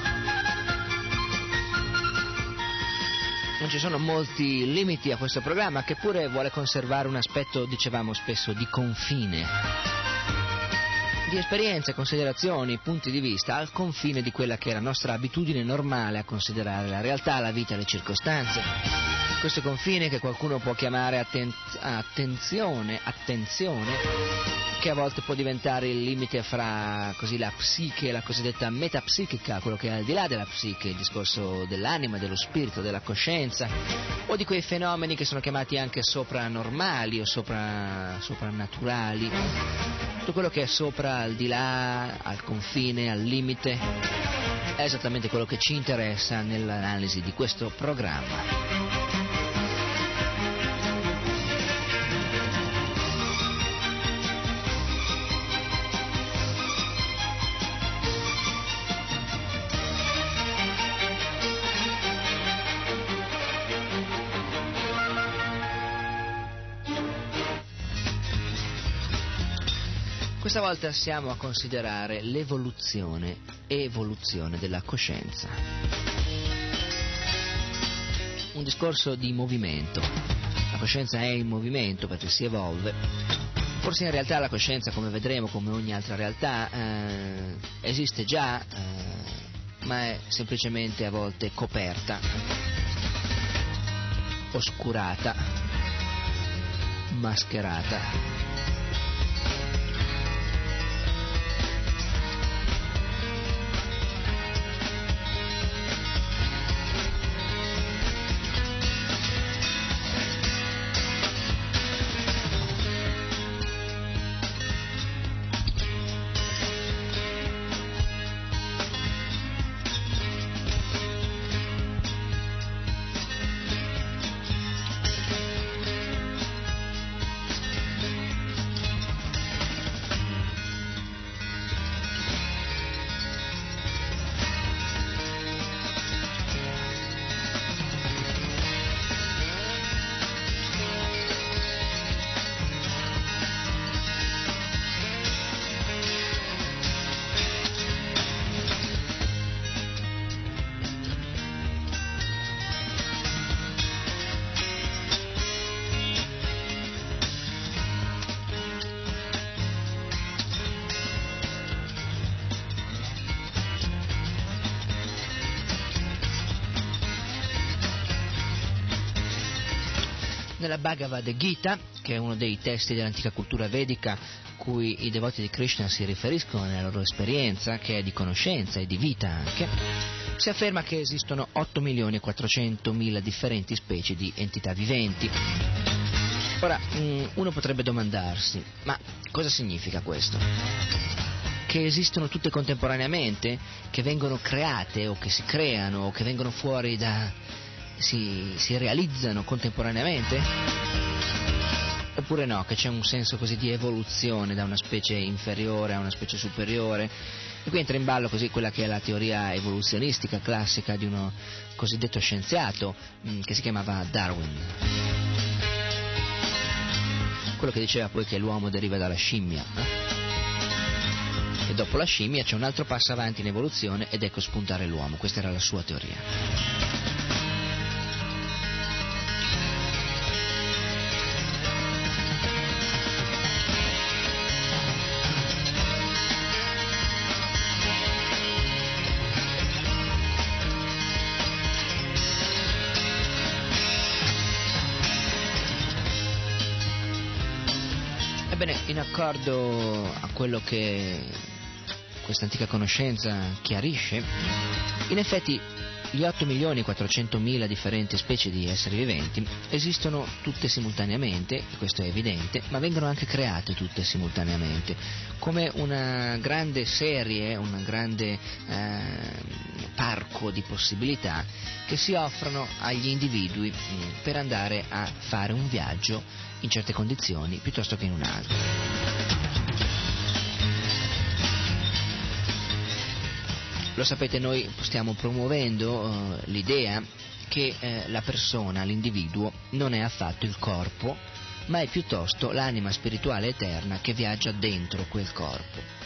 Non ci sono molti limiti a questo programma che pure vuole conservare un aspetto, dicevamo spesso, di confine. Di esperienze, considerazioni, punti di vista al confine di quella che è la nostra abitudine normale a considerare la realtà, la vita, le circostanze questo confine che qualcuno può chiamare atten- attenzione, attenzione, che a volte può diventare il limite fra così, la psiche, la cosiddetta metapsichica, quello che è al di là della psiche, il discorso dell'anima, dello spirito, della coscienza, o di quei fenomeni che sono chiamati anche sopranormali o sopra, soprannaturali, tutto quello che è sopra, al di là, al confine, al limite, è esattamente quello che ci interessa nell'analisi di questo programma. Questa volta siamo a considerare l'evoluzione e evoluzione della coscienza. Un discorso di movimento. La coscienza è in movimento perché si evolve. Forse in realtà la coscienza, come vedremo, come ogni altra realtà, eh, esiste già, eh, ma è semplicemente a volte coperta, oscurata, mascherata. Bhagavad Gita, che è uno dei testi dell'antica cultura vedica cui i devoti di Krishna si riferiscono nella loro esperienza, che è di conoscenza e di vita anche, si afferma che esistono 8 milioni e 400 mila differenti specie di entità viventi. Ora, mm, uno potrebbe domandarsi, ma cosa significa questo? Che esistono tutte contemporaneamente? Che vengono create o che si creano o che vengono fuori da... si, si realizzano contemporaneamente? Oppure no, che c'è un senso così di evoluzione da una specie inferiore a una specie superiore? E qui entra in ballo così quella che è la teoria evoluzionistica classica di uno cosiddetto scienziato mm, che si chiamava Darwin. Quello che diceva poi che l'uomo deriva dalla scimmia. eh? E dopo la scimmia c'è un altro passo avanti in evoluzione ed ecco spuntare l'uomo. Questa era la sua teoria. Accordo a quello che questa antica conoscenza chiarisce, in effetti gli 8 milioni e 400 mila differenti specie di esseri viventi esistono tutte simultaneamente, questo è evidente, ma vengono anche create tutte simultaneamente, come una grande serie, un grande eh, parco di possibilità che si offrono agli individui mh, per andare a fare un viaggio in certe condizioni piuttosto che in un'altra. Lo sapete, noi stiamo promuovendo eh, l'idea che eh, la persona, l'individuo, non è affatto il corpo, ma è piuttosto l'anima spirituale eterna che viaggia dentro quel corpo.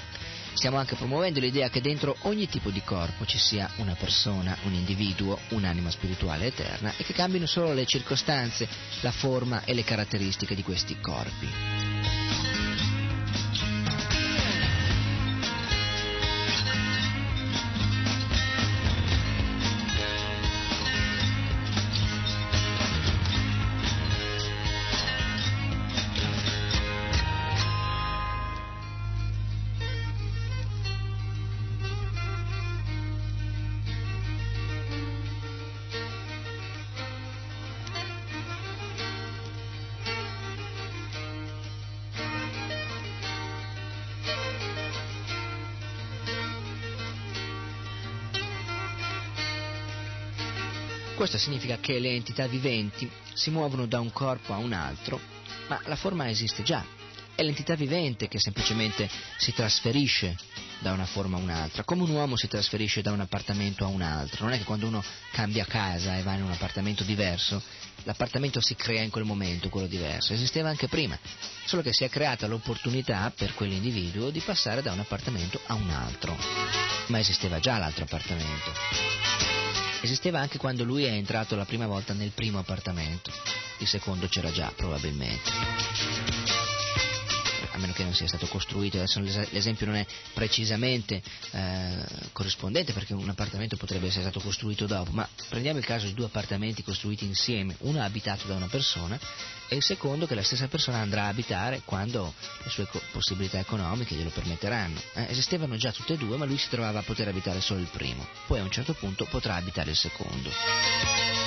Stiamo anche promuovendo l'idea che dentro ogni tipo di corpo ci sia una persona, un individuo, un'anima spirituale eterna e che cambino solo le circostanze, la forma e le caratteristiche di questi corpi. Questo significa che le entità viventi si muovono da un corpo a un altro, ma la forma esiste già. È l'entità vivente che semplicemente si trasferisce da una forma a un'altra, come un uomo si trasferisce da un appartamento a un altro. Non è che quando uno cambia casa e va in un appartamento diverso, l'appartamento si crea in quel momento, quello diverso. Esisteva anche prima, solo che si è creata l'opportunità per quell'individuo di passare da un appartamento a un altro. Ma esisteva già l'altro appartamento. Esisteva anche quando lui è entrato la prima volta nel primo appartamento. Il secondo c'era già, probabilmente. A meno che non sia stato costruito, adesso l'es- l'esempio non è precisamente eh, corrispondente perché un appartamento potrebbe essere stato costruito dopo, ma prendiamo il caso di due appartamenti costruiti insieme, uno abitato da una persona e il secondo che la stessa persona andrà a abitare quando le sue co- possibilità economiche glielo permetteranno. Eh, esistevano già tutte e due, ma lui si trovava a poter abitare solo il primo, poi a un certo punto potrà abitare il secondo.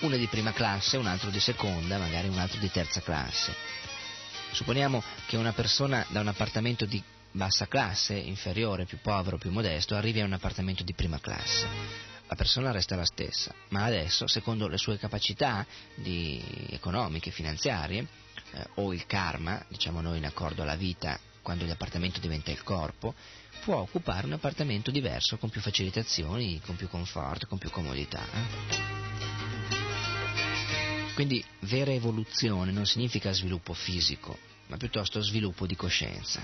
Uno di prima classe, un altro di seconda, magari un altro di terza classe. Supponiamo che una persona da un appartamento di bassa classe, inferiore, più povero, più modesto, arrivi a un appartamento di prima classe. La persona resta la stessa, ma adesso, secondo le sue capacità economiche, finanziarie, eh, o il karma, diciamo noi in accordo alla vita, quando l'appartamento diventa il corpo, può occupare un appartamento diverso, con più facilitazioni, con più comfort, con più comodità. Quindi vera evoluzione non significa sviluppo fisico, ma piuttosto sviluppo di coscienza.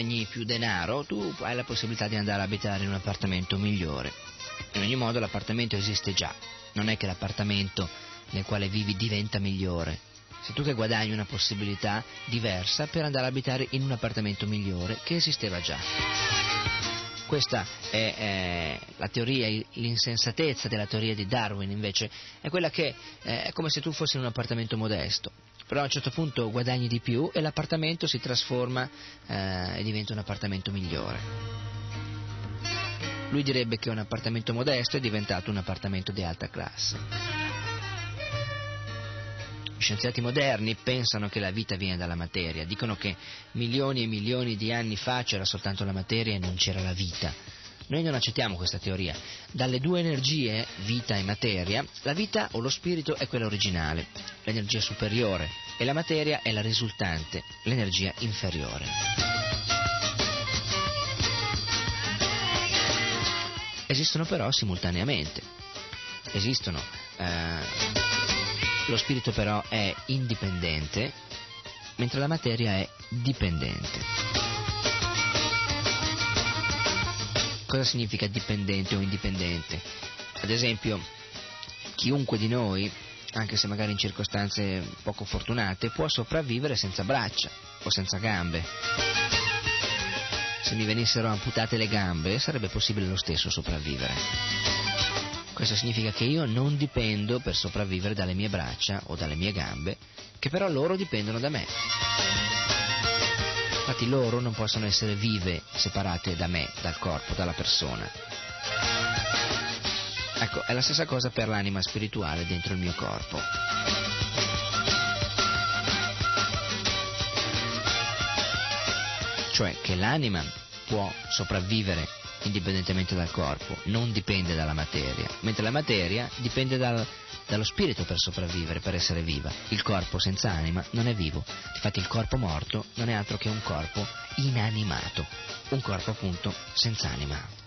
Guadagni più denaro, tu hai la possibilità di andare a abitare in un appartamento migliore. In ogni modo l'appartamento esiste già, non è che l'appartamento nel quale vivi diventa migliore. Sei tu che guadagni una possibilità diversa per andare a abitare in un appartamento migliore che esisteva già. Questa è eh, la teoria, l'insensatezza della teoria di Darwin invece è quella che eh, è come se tu fossi in un appartamento modesto, però a un certo punto guadagni di più e l'appartamento si trasforma eh, e diventa un appartamento migliore. Lui direbbe che un appartamento modesto è diventato un appartamento di alta classe. Gli scienziati moderni pensano che la vita viene dalla materia, dicono che milioni e milioni di anni fa c'era soltanto la materia e non c'era la vita. Noi non accettiamo questa teoria. Dalle due energie, vita e materia, la vita o lo spirito è quella originale, l'energia superiore, e la materia è la risultante, l'energia inferiore. Esistono però simultaneamente. Esistono eh, lo spirito però è indipendente, mentre la materia è dipendente. Cosa significa dipendente o indipendente? Ad esempio, chiunque di noi, anche se magari in circostanze poco fortunate, può sopravvivere senza braccia o senza gambe. Se mi venissero amputate le gambe sarebbe possibile lo stesso sopravvivere. Questo significa che io non dipendo per sopravvivere dalle mie braccia o dalle mie gambe, che però loro dipendono da me. Infatti loro non possono essere vive separate da me, dal corpo, dalla persona. Ecco, è la stessa cosa per l'anima spirituale dentro il mio corpo. Cioè che l'anima può sopravvivere indipendentemente dal corpo, non dipende dalla materia, mentre la materia dipende dal, dallo spirito per sopravvivere, per essere viva. Il corpo senza anima non è vivo, infatti il corpo morto non è altro che un corpo inanimato, un corpo appunto senza anima.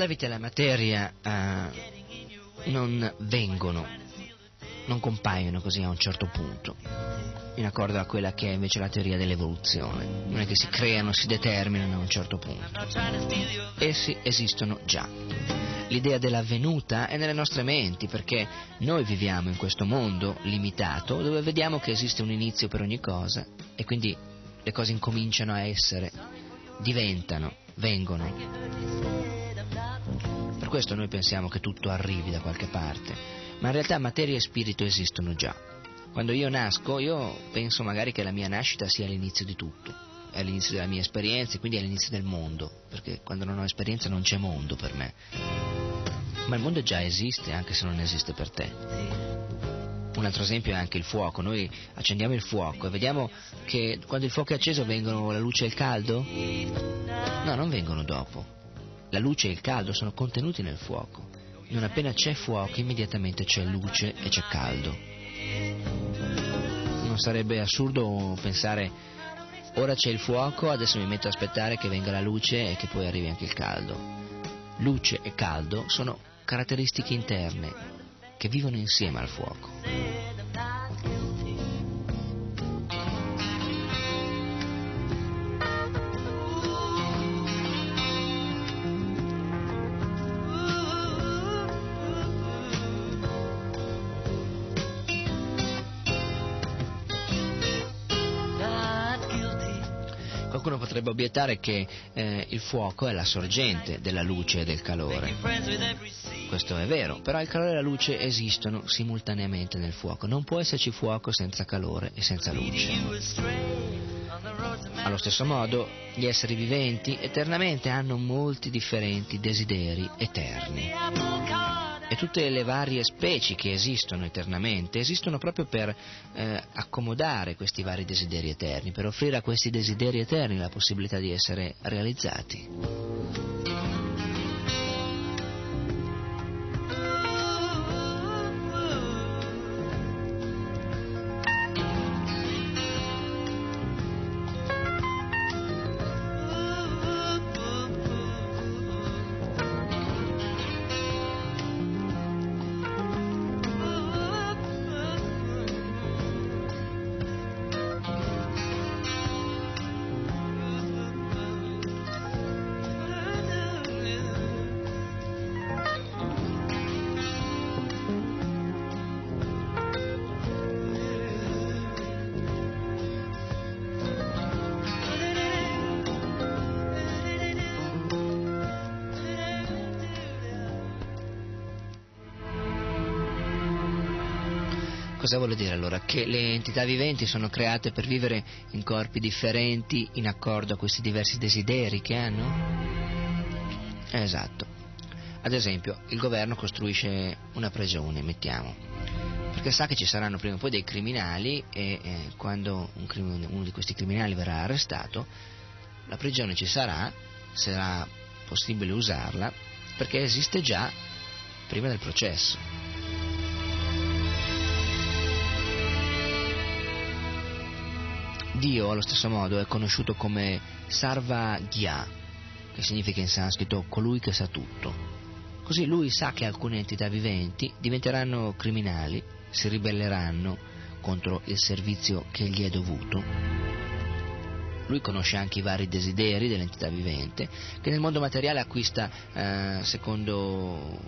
La vita e la materia eh, non vengono, non compaiono così a un certo punto, in accordo a quella che è invece la teoria dell'evoluzione. Non è che si creano, si determinano a un certo punto. Essi esistono già. L'idea della venuta è nelle nostre menti perché noi viviamo in questo mondo limitato dove vediamo che esiste un inizio per ogni cosa e quindi le cose incominciano a essere, diventano, vengono questo noi pensiamo che tutto arrivi da qualche parte, ma in realtà materia e spirito esistono già. Quando io nasco, io penso magari che la mia nascita sia l'inizio di tutto, è l'inizio della mia esperienza, quindi è l'inizio del mondo, perché quando non ho esperienza non c'è mondo per me. Ma il mondo già esiste anche se non esiste per te. Un altro esempio è anche il fuoco. Noi accendiamo il fuoco e vediamo che quando il fuoco è acceso vengono la luce e il caldo? No, non vengono dopo. La luce e il caldo sono contenuti nel fuoco. Non appena c'è fuoco, immediatamente c'è luce e c'è caldo. Non sarebbe assurdo pensare ora c'è il fuoco, adesso mi metto a aspettare che venga la luce e che poi arrivi anche il caldo. Luce e caldo sono caratteristiche interne che vivono insieme al fuoco. Potrebbe obiettare che eh, il fuoco è la sorgente della luce e del calore. Questo è vero, però il calore e la luce esistono simultaneamente nel fuoco. Non può esserci fuoco senza calore e senza luce. Allo stesso modo, gli esseri viventi eternamente hanno molti differenti desideri eterni. E tutte le varie specie che esistono eternamente esistono proprio per eh, accomodare questi vari desideri eterni, per offrire a questi desideri eterni la possibilità di essere realizzati. Cosa vuole dire allora? Che le entità viventi sono create per vivere in corpi differenti in accordo a questi diversi desideri che hanno? Esatto. Ad esempio, il governo costruisce una prigione, mettiamo, perché sa che ci saranno prima o poi dei criminali e eh, quando un crim- uno di questi criminali verrà arrestato, la prigione ci sarà, sarà possibile usarla, perché esiste già prima del processo. Dio allo stesso modo è conosciuto come Sarva Gya, che significa in sanscrito colui che sa tutto. Così lui sa che alcune entità viventi diventeranno criminali, si ribelleranno contro il servizio che gli è dovuto. Lui conosce anche i vari desideri dell'entità vivente, che nel mondo materiale acquista eh, secondo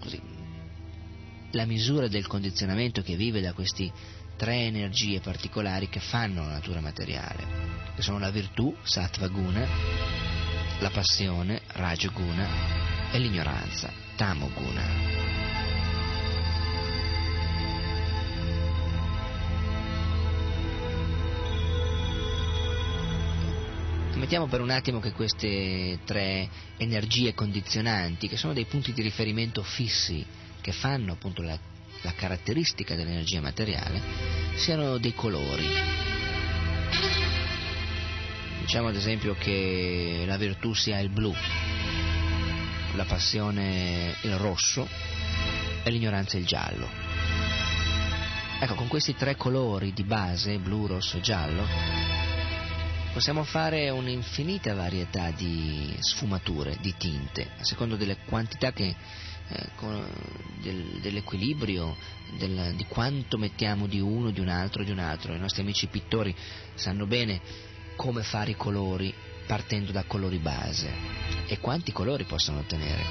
così, la misura del condizionamento che vive da questi tre energie particolari che fanno la natura materiale, che sono la virtù, sattva guna, la passione, raja guna, e l'ignoranza, tamo guna. Mettiamo per un attimo che queste tre energie condizionanti, che sono dei punti di riferimento fissi, che fanno appunto la la caratteristica dell'energia materiale, siano dei colori. Diciamo ad esempio che la virtù sia il blu, la passione il rosso e l'ignoranza il giallo. Ecco, con questi tre colori di base, blu, rosso e giallo, possiamo fare un'infinita varietà di sfumature, di tinte, a secondo delle quantità che eh, del, dell'equilibrio, del, di quanto mettiamo di uno, di un altro, di un altro. I nostri amici pittori sanno bene come fare i colori partendo da colori base e quanti colori possono ottenere.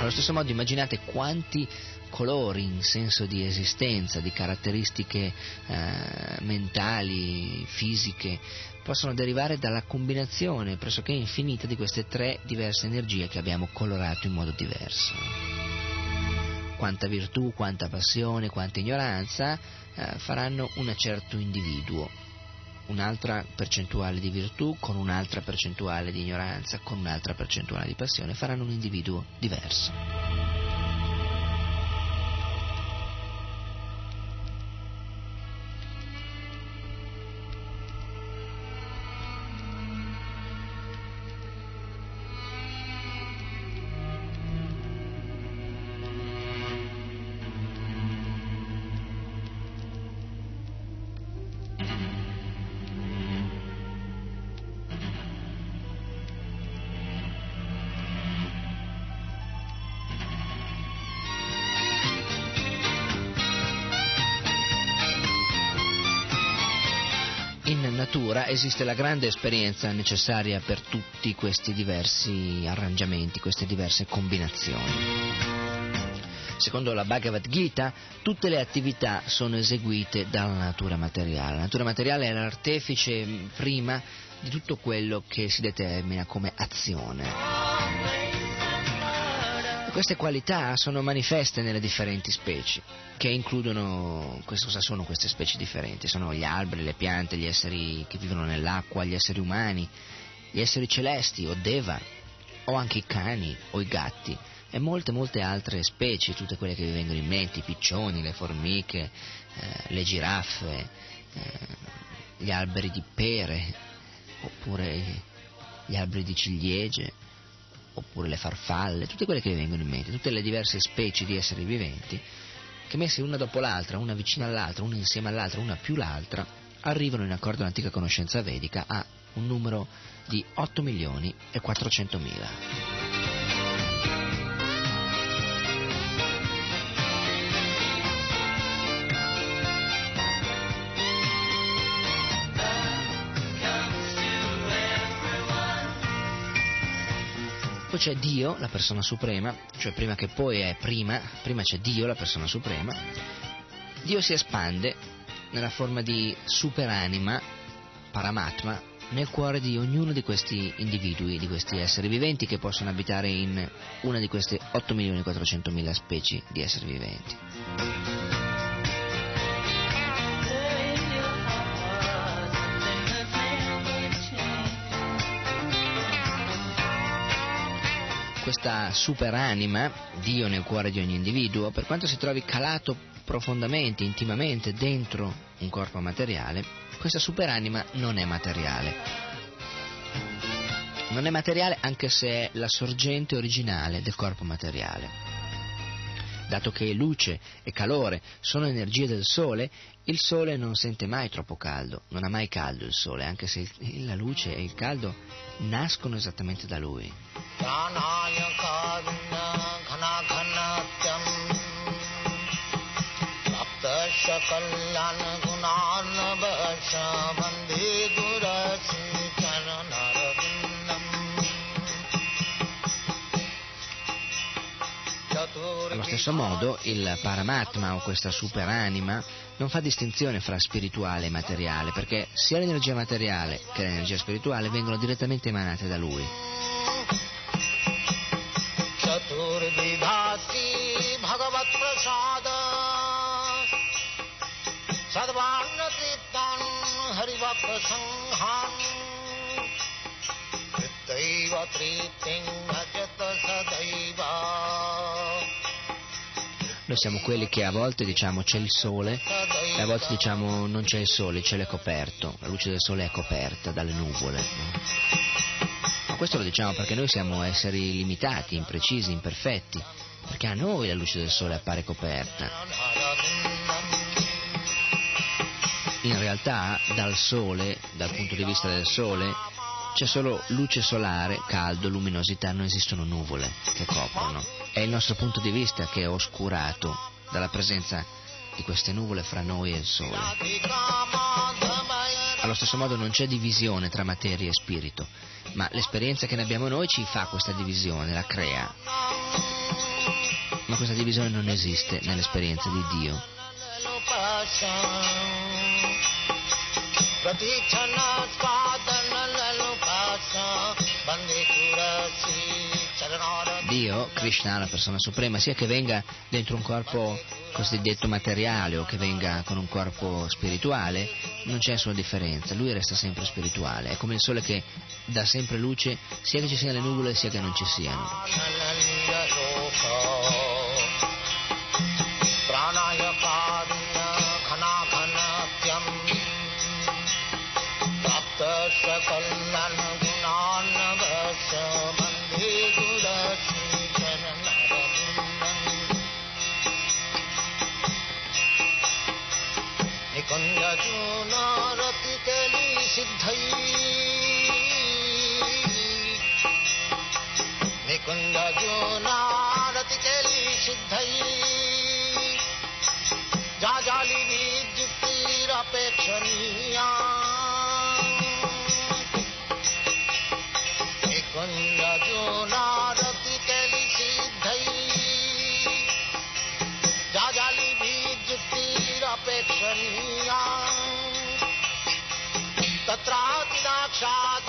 Allo stesso modo immaginate quanti colori in senso di esistenza, di caratteristiche eh, mentali, fisiche, possono derivare dalla combinazione pressoché infinita di queste tre diverse energie che abbiamo colorato in modo diverso. Quanta virtù, quanta passione, quanta ignoranza eh, faranno un certo individuo, un'altra percentuale di virtù con un'altra percentuale di ignoranza, con un'altra percentuale di passione, faranno un individuo diverso. Esiste la grande esperienza necessaria per tutti questi diversi arrangiamenti, queste diverse combinazioni. Secondo la Bhagavad Gita, tutte le attività sono eseguite dalla natura materiale. La natura materiale è l'artefice mh, prima di tutto quello che si determina come azione. Queste qualità sono manifeste nelle differenti specie, che includono, cosa sono queste specie differenti? Sono gli alberi, le piante, gli esseri che vivono nell'acqua, gli esseri umani, gli esseri celesti o deva, o anche i cani o i gatti e molte molte altre specie, tutte quelle che vi vengono in mente, i piccioni, le formiche, eh, le giraffe, eh, gli alberi di pere, oppure gli alberi di ciliegie, oppure le farfalle, tutte quelle che vi vengono in mente, tutte le diverse specie di esseri viventi, che messe una dopo l'altra, una vicina all'altra, una insieme all'altra, una più l'altra, arrivano in accordo all'antica conoscenza vedica a un numero di 8 milioni e 400 mila. Poi c'è Dio, la persona suprema, cioè prima che poi è prima, prima c'è Dio, la persona suprema. Dio si espande nella forma di superanima, paramatma, nel cuore di ognuno di questi individui, di questi esseri viventi che possono abitare in una di queste 8.400.000 specie di esseri viventi. Questa superanima, Dio nel cuore di ogni individuo, per quanto si trovi calato profondamente, intimamente dentro un corpo materiale, questa superanima non è materiale. Non è materiale anche se è la sorgente originale del corpo materiale. Dato che luce e calore sono energie del Sole, il Sole non sente mai troppo caldo, non ha mai caldo il Sole, anche se il- la luce e il caldo nascono esattamente da lui. प्राणाय कारुण्य घनाघनत्यम् प्राप्तस्य कल्याण गुणार्णवश वन्दे stesso modo, il Paramatma o questa superanima non fa distinzione fra spirituale e materiale, perché sia l'energia materiale che l'energia spirituale vengono direttamente emanate da lui. चतुर्विधास्ति भगवत्प्रसाद सर्वान्नतीर्थान् हरिभक्तसङ्घान् कृत्यैव प्रीतिं भजत सदैव noi siamo quelli che a volte diciamo c'è il sole e a volte diciamo non c'è il sole, il cielo è coperto, la luce del sole è coperta dalle nuvole. Ma questo lo diciamo perché noi siamo esseri limitati, imprecisi, imperfetti, perché a noi la luce del sole appare coperta. In realtà dal sole, dal punto di vista del sole, c'è solo luce solare, caldo, luminosità, non esistono nuvole che coprono. È il nostro punto di vista che è oscurato dalla presenza di queste nuvole fra noi e il sole. Allo stesso modo non c'è divisione tra materia e spirito, ma l'esperienza che ne abbiamo noi ci fa questa divisione, la crea. Ma questa divisione non esiste nell'esperienza di Dio. Dio, Krishna, la persona suprema, sia che venga dentro un corpo cosiddetto materiale o che venga con un corpo spirituale, non c'è sua differenza, lui resta sempre spirituale, è come il sole che dà sempre luce sia che ci siano le nuvole sia che non ci siano. गङ्गजोनारति केली सिद्धै जाजालि विद्युक्तिरपेक्षणीया गङ्गजोनारति केली सिद्धै जाजालि विद्युक्तिरपेक्षणीया तत्रातिदाक्षात्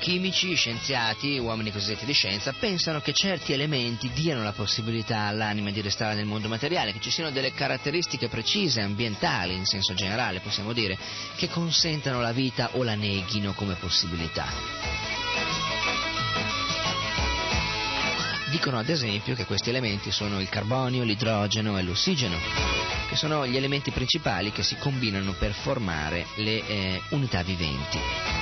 chimici, scienziati, uomini cosiddetti di scienza, pensano che certi elementi diano la possibilità all'anima di restare nel mondo materiale, che ci siano delle caratteristiche precise, ambientali in senso generale, possiamo dire, che consentano la vita o la neghino come possibilità. Dicono ad esempio che questi elementi sono il carbonio, l'idrogeno e l'ossigeno, che sono gli elementi principali che si combinano per formare le eh, unità viventi.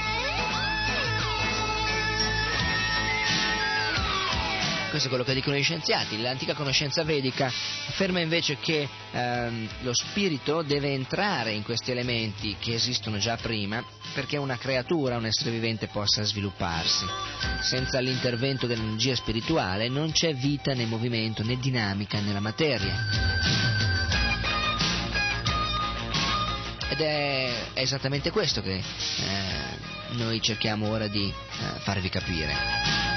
Questo è quello che dicono gli scienziati. L'antica conoscenza vedica afferma invece che ehm, lo spirito deve entrare in questi elementi che esistono già prima perché una creatura, un essere vivente possa svilupparsi. Senza l'intervento dell'energia spirituale non c'è vita né movimento né dinamica nella materia. Ed è, esattamente questo che eh, noi cerchiamo ora di eh, farvi capire.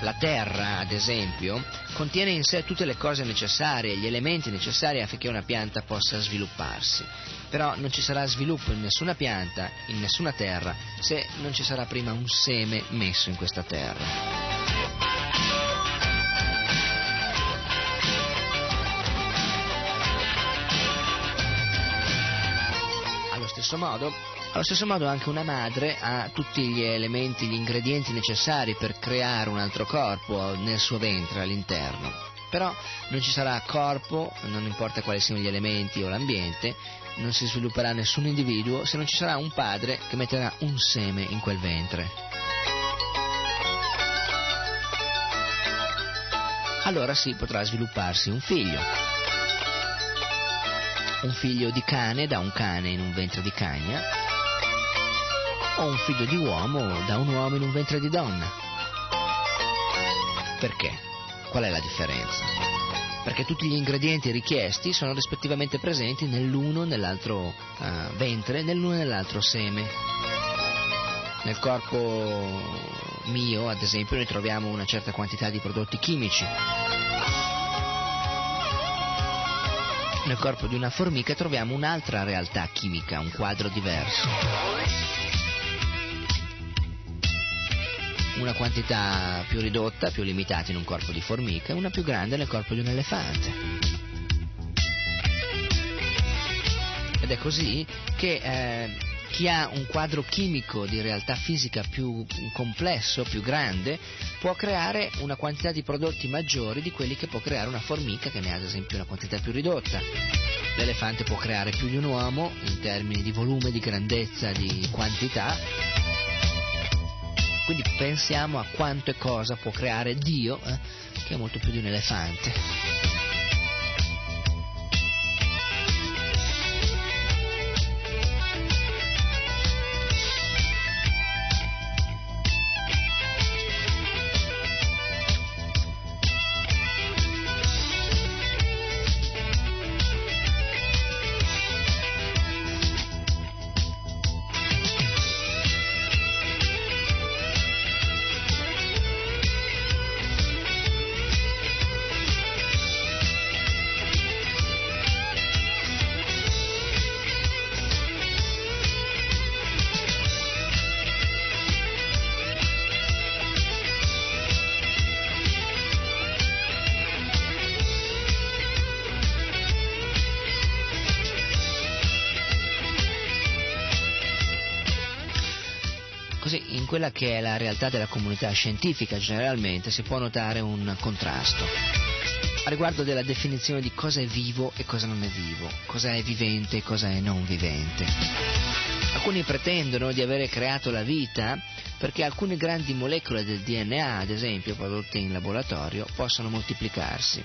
La Terra, ad esempio, contiene in sé tutte le cose necessarie, gli elementi necessari affinché una pianta possa svilupparsi. Però non ci sarà sviluppo in nessuna pianta, in nessuna terra, se non ci sarà prima un seme messo in questa terra. Allo stesso modo, allo stesso modo anche una madre ha tutti gli elementi, gli ingredienti necessari per creare un altro corpo nel suo ventre all'interno. Però non ci sarà corpo, non importa quali siano gli elementi o l'ambiente, non si svilupperà nessun individuo se non ci sarà un padre che metterà un seme in quel ventre. Allora sì potrà svilupparsi un figlio. Un figlio di cane da un cane in un ventre di cagna o un figlio di uomo da un uomo in un ventre di donna. Perché? Qual è la differenza? Perché tutti gli ingredienti richiesti sono rispettivamente presenti nell'uno nell'altro uh, ventre, nell'uno nell'altro seme. Nel corpo mio, ad esempio, noi troviamo una certa quantità di prodotti chimici. Nel corpo di una formica troviamo un'altra realtà chimica, un quadro diverso. Una quantità più ridotta, più limitata in un corpo di formica e una più grande nel corpo di un elefante. Ed è così che eh, chi ha un quadro chimico di realtà fisica più complesso, più grande, può creare una quantità di prodotti maggiori di quelli che può creare una formica che ne ha ad esempio una quantità più ridotta. L'elefante può creare più di un uomo in termini di volume, di grandezza, di quantità, quindi pensiamo a quanto e cosa può creare Dio, eh, che è molto più di un elefante. Quella che è la realtà della comunità scientifica generalmente si può notare un contrasto a riguardo della definizione di cosa è vivo e cosa non è vivo, cosa è vivente e cosa è non vivente. Alcuni pretendono di avere creato la vita perché alcune grandi molecole del DNA, ad esempio, prodotte in laboratorio, possono moltiplicarsi.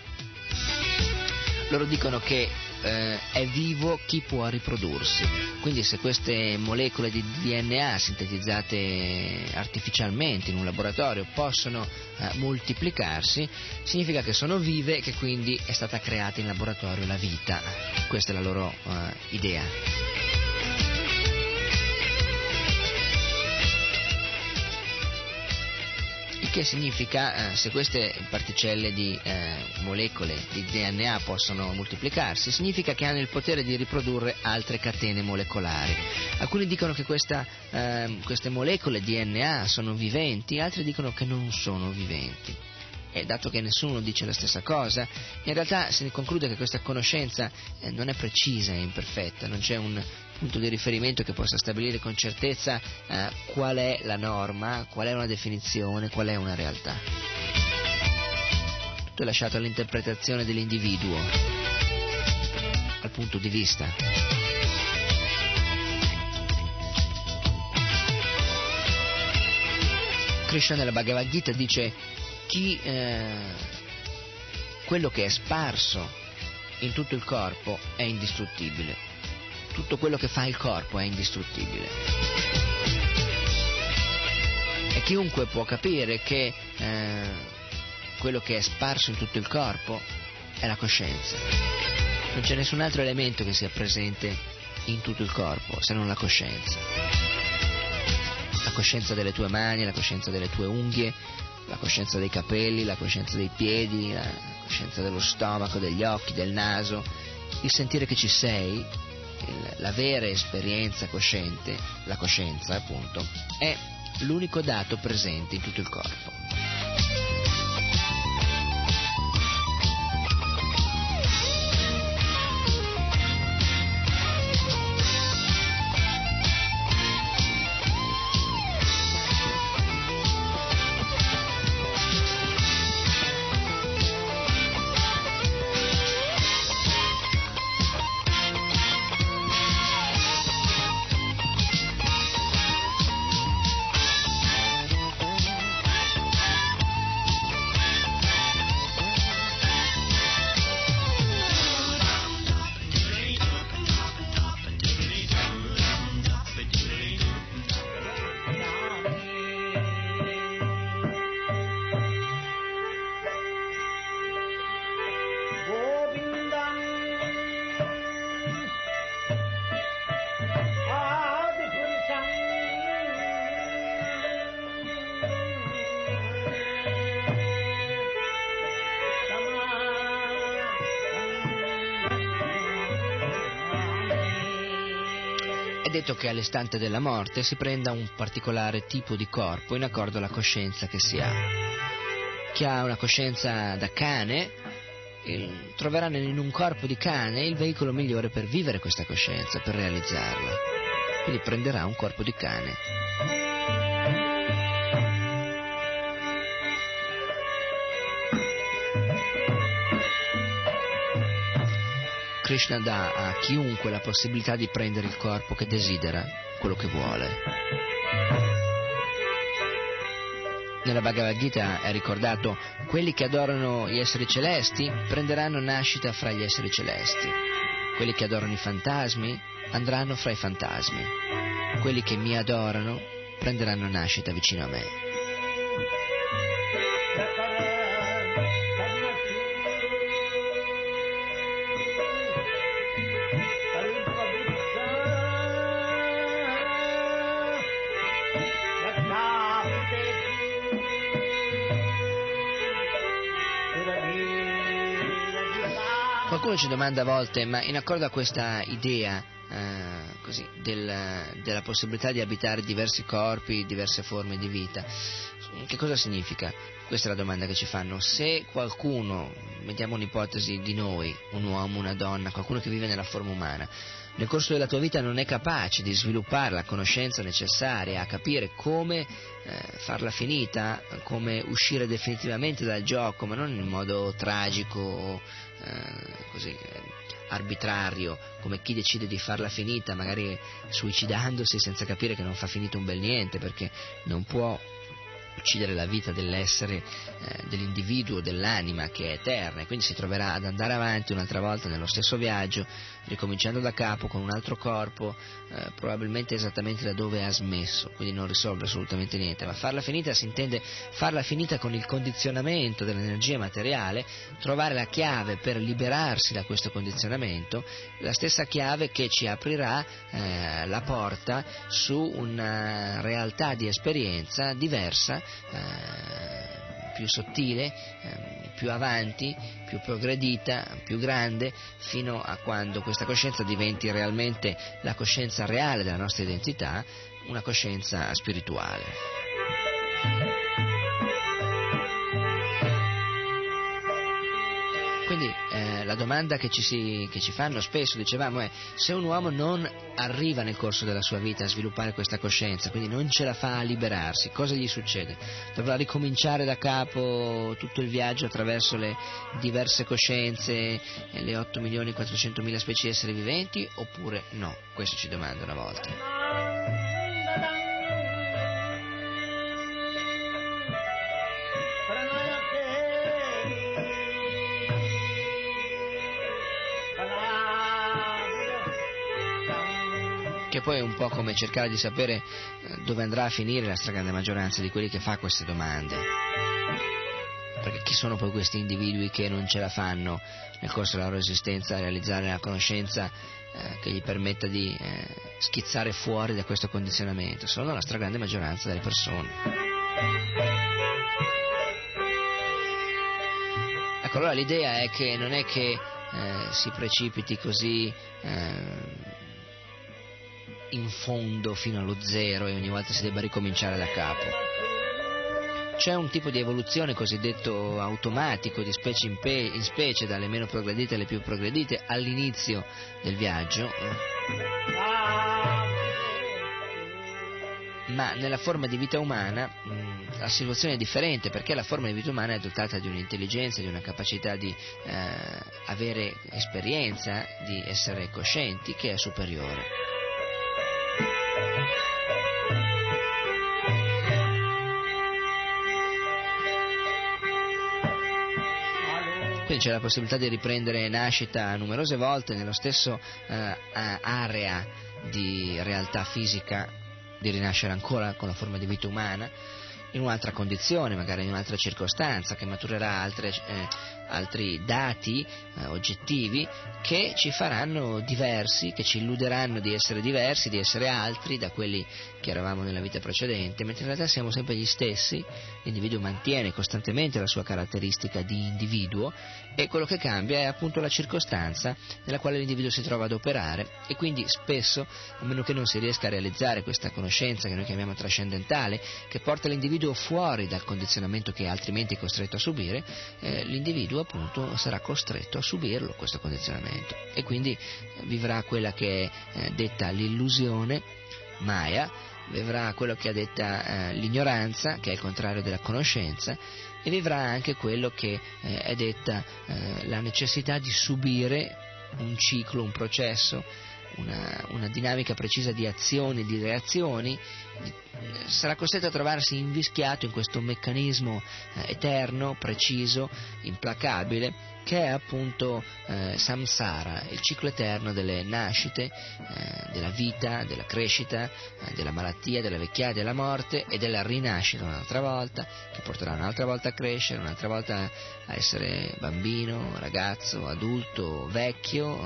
Loro dicono che eh, è vivo chi può riprodursi. Quindi se queste molecole di DNA sintetizzate artificialmente in un laboratorio possono eh, moltiplicarsi, significa che sono vive e che quindi è stata creata in laboratorio la vita. Questa è la loro eh, idea. Il che significa eh, se queste particelle di eh, molecole di DNA possono moltiplicarsi, significa che hanno il potere di riprodurre altre catene molecolari. Alcuni dicono che questa, eh, queste molecole DNA sono viventi, altri dicono che non sono viventi. E dato che nessuno dice la stessa cosa, in realtà si conclude che questa conoscenza eh, non è precisa e imperfetta, non c'è un punto di riferimento che possa stabilire con certezza eh, qual è la norma, qual è una definizione, qual è una realtà. Tutto è lasciato all'interpretazione dell'individuo, al punto di vista. Krishna nella Bhagavad Gita dice chi eh, quello che è sparso in tutto il corpo è indistruttibile. Tutto quello che fa il corpo è indistruttibile. E chiunque può capire che eh, quello che è sparso in tutto il corpo è la coscienza. Non c'è nessun altro elemento che sia presente in tutto il corpo se non la coscienza. La coscienza delle tue mani, la coscienza delle tue unghie, la coscienza dei capelli, la coscienza dei piedi, la coscienza dello stomaco, degli occhi, del naso, il sentire che ci sei, la vera esperienza cosciente, la coscienza appunto, è l'unico dato presente in tutto il corpo. Detto che all'istante della morte si prenda un particolare tipo di corpo in accordo alla coscienza che si ha. Chi ha una coscienza da cane il, troverà in un corpo di cane il veicolo migliore per vivere questa coscienza, per realizzarla. Quindi prenderà un corpo di cane. Krishna dà a chiunque la possibilità di prendere il corpo che desidera, quello che vuole. Nella Bhagavad Gita è ricordato quelli che adorano gli esseri celesti prenderanno nascita fra gli esseri celesti, quelli che adorano i fantasmi andranno fra i fantasmi, quelli che mi adorano prenderanno nascita vicino a me. Ci domanda a volte, ma in accordo a questa idea eh, così, del, della possibilità di abitare diversi corpi, diverse forme di vita, che cosa significa? Questa è la domanda che ci fanno. Se qualcuno, mettiamo un'ipotesi di noi, un uomo, una donna, qualcuno che vive nella forma umana, nel corso della tua vita non è capace di sviluppare la conoscenza necessaria a capire come eh, farla finita, come uscire definitivamente dal gioco, ma non in modo tragico, eh, così eh, arbitrario, come chi decide di farla finita, magari suicidandosi senza capire che non fa finito un bel niente, perché non può uccidere la vita dell'essere, eh, dell'individuo, dell'anima che è eterna. E quindi si troverà ad andare avanti un'altra volta nello stesso viaggio, ricominciando da capo con un altro corpo, eh, probabilmente esattamente da dove ha smesso, quindi non risolve assolutamente niente, ma farla finita si intende farla finita con il condizionamento dell'energia materiale, trovare la chiave per liberarsi da questo condizionamento, la stessa chiave che ci aprirà eh, la porta su una realtà di esperienza diversa eh, più sottile, eh, più avanti, più progredita, più grande, fino a quando questa coscienza diventi realmente la coscienza reale della nostra identità, una coscienza spirituale. Quindi eh, la domanda che ci, si, che ci, fanno spesso, dicevamo, è se un uomo non arriva nel corso della sua vita a sviluppare questa coscienza, quindi non ce la fa a liberarsi, cosa gli succede? Dovrà ricominciare da capo tutto il viaggio attraverso le diverse coscienze le 8 milioni e 400 mila specie di esseri viventi oppure no? Questo ci domandano a volte. Che poi è un po' come cercare di sapere eh, dove andrà a finire la stragrande maggioranza di quelli che fa queste domande. Perché chi sono poi questi individui che non ce la fanno nel corso della loro esistenza a realizzare la conoscenza eh, che gli permetta di eh, schizzare fuori da questo condizionamento? Sono la stragrande maggioranza delle persone. Ecco, allora l'idea è che non è che eh, si precipiti così eh, in fondo fino allo zero e ogni volta si debba ricominciare da capo. C'è un tipo di evoluzione cosiddetto automatico di specie in, pe- in specie, dalle meno progredite alle più progredite, all'inizio del viaggio. Ma nella forma di vita umana mh, la situazione è differente perché la forma di vita umana è dotata di un'intelligenza, di una capacità di eh, avere esperienza, di essere coscienti che è superiore. Quindi c'è la possibilità di riprendere nascita numerose volte nello stesso eh, area di realtà fisica, di rinascere ancora con la forma di vita umana, in un'altra condizione, magari in un'altra circostanza, che maturerà altre, eh, altri dati eh, oggettivi che ci faranno diversi, che ci illuderanno di essere diversi, di essere altri da quelli che eravamo nella vita precedente, mentre in realtà siamo sempre gli stessi, l'individuo mantiene costantemente la sua caratteristica di individuo e quello che cambia è appunto la circostanza nella quale l'individuo si trova ad operare. E quindi spesso, a meno che non si riesca a realizzare questa conoscenza che noi chiamiamo trascendentale, che porta l'individuo fuori dal condizionamento che è altrimenti costretto a subire, eh, l'individuo appunto sarà costretto a subirlo questo condizionamento. E quindi vivrà quella che è eh, detta l'illusione. Maya, vivrà quello che ha detta eh, l'ignoranza, che è il contrario della conoscenza, e vivrà anche quello che eh, è detta eh, la necessità di subire un ciclo, un processo, una, una dinamica precisa di azioni e di reazioni, sarà costretto a trovarsi invischiato in questo meccanismo eh, eterno, preciso, implacabile, che è appunto eh, samsara, il ciclo eterno delle nascite, eh, della vita, della crescita, eh, della malattia, della vecchiaia, della morte e della rinascita un'altra volta, che porterà un'altra volta a crescere, un'altra volta a essere bambino, ragazzo, adulto, vecchio,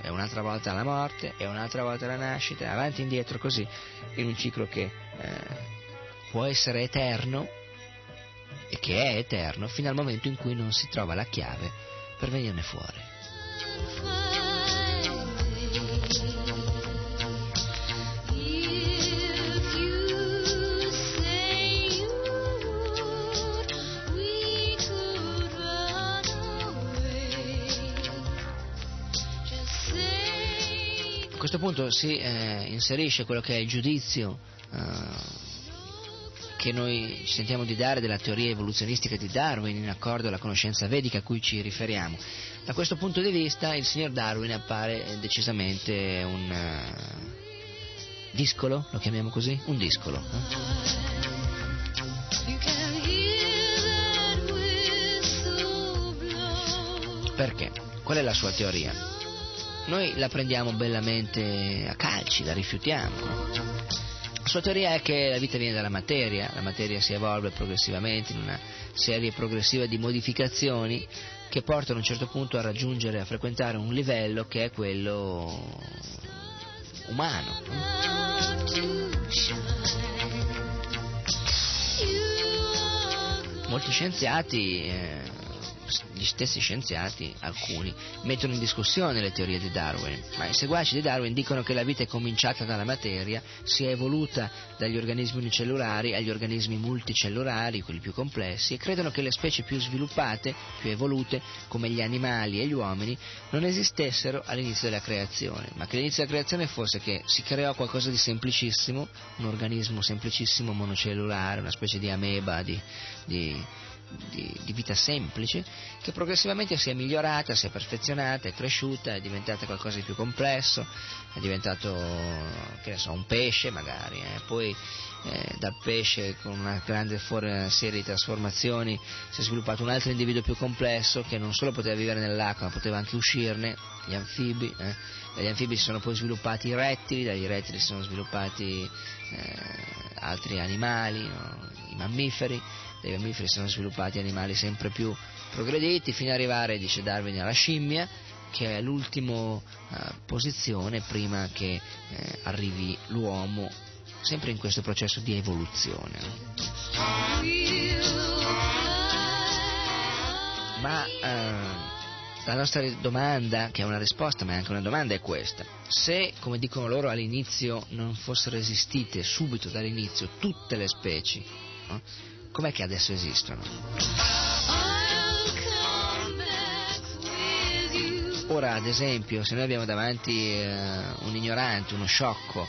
eh, e un'altra volta alla morte, e un'altra volta alla nascita, avanti e indietro così, in un ciclo che eh, può essere eterno e che è eterno fino al momento in cui non si trova la chiave per venirne fuori. A questo punto si eh, inserisce quello che è il giudizio eh, che noi ci sentiamo di dare della teoria evoluzionistica di Darwin in accordo alla conoscenza vedica a cui ci riferiamo. Da questo punto di vista il signor Darwin appare decisamente un uh, discolo, lo chiamiamo così? Un discolo. Eh? Perché? Qual è la sua teoria? Noi la prendiamo bellamente a calci, la rifiutiamo. Sua teoria è che la vita viene dalla materia, la materia si evolve progressivamente in una serie progressiva di modificazioni che portano a un certo punto a raggiungere, a frequentare un livello che è quello umano. molti scienziati, eh, gli stessi scienziati, alcuni, mettono in discussione le teorie di Darwin, ma i seguaci di Darwin dicono che la vita è cominciata dalla materia, si è evoluta dagli organismi unicellulari agli organismi multicellulari, quelli più complessi, e credono che le specie più sviluppate, più evolute, come gli animali e gli uomini, non esistessero all'inizio della creazione, ma che l'inizio della creazione fosse che si creò qualcosa di semplicissimo, un organismo semplicissimo monocellulare, una specie di ameba, di, di di, di, vita semplice che progressivamente si è migliorata, si è perfezionata, è cresciuta, è diventata qualcosa di più complesso, è diventato so, un pesce magari, eh. poi eh, dal pesce con una grande serie di trasformazioni si è sviluppato un altro individuo più complesso che non solo poteva vivere nell'acqua ma poteva anche uscirne, gli anfibi. Eh. Dagli anfibi si sono poi sviluppati i rettili, dagli rettili si sono sviluppati eh, altri animali, no? i mammiferi dei mammiferi sono sviluppati animali sempre più progrediti fino ad arrivare, dice Darwin, alla scimmia che è l'ultima uh, posizione prima che eh, arrivi l'uomo sempre in questo processo di evoluzione. Ma uh, la nostra domanda, che è una risposta ma è anche una domanda, è questa. Se, come dicono loro all'inizio, non fossero esistite subito dall'inizio tutte le specie, no? Com'è che adesso esistono? Ora, ad esempio, se noi abbiamo davanti eh, un ignorante, uno sciocco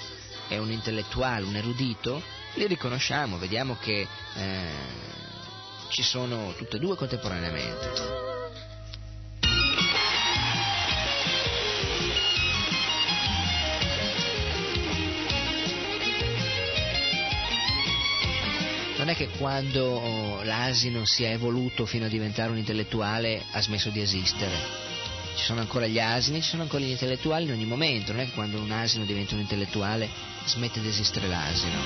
e un intellettuale, un erudito, li riconosciamo, vediamo che eh, ci sono tutte e due contemporaneamente. Non è che quando l'asino si è evoluto fino a diventare un intellettuale ha smesso di esistere. Ci sono ancora gli asini, ci sono ancora gli intellettuali in ogni momento, non è che quando un asino diventa un intellettuale smette di esistere l'asino.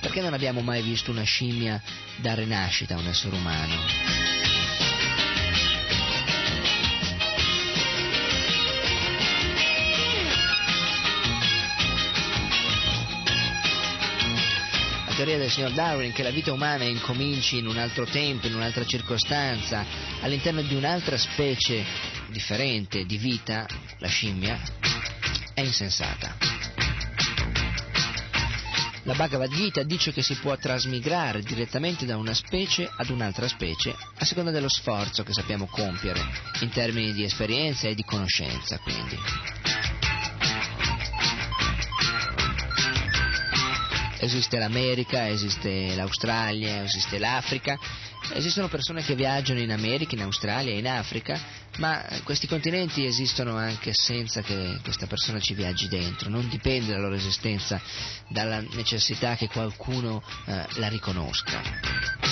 Perché non abbiamo mai visto una scimmia dare nascita a un essere umano? Teoria del signor Darwin che la vita umana incominci in un altro tempo, in un'altra circostanza, all'interno di un'altra specie differente di vita, la scimmia, è insensata. La Bhagavad Gita dice che si può trasmigrare direttamente da una specie ad un'altra specie a seconda dello sforzo che sappiamo compiere in termini di esperienza e di conoscenza, quindi. Esiste l'America, esiste l'Australia, esiste l'Africa, esistono persone che viaggiano in America, in Australia in Africa, ma questi continenti esistono anche senza che questa persona ci viaggi dentro, non dipende la loro esistenza dalla necessità che qualcuno eh, la riconosca.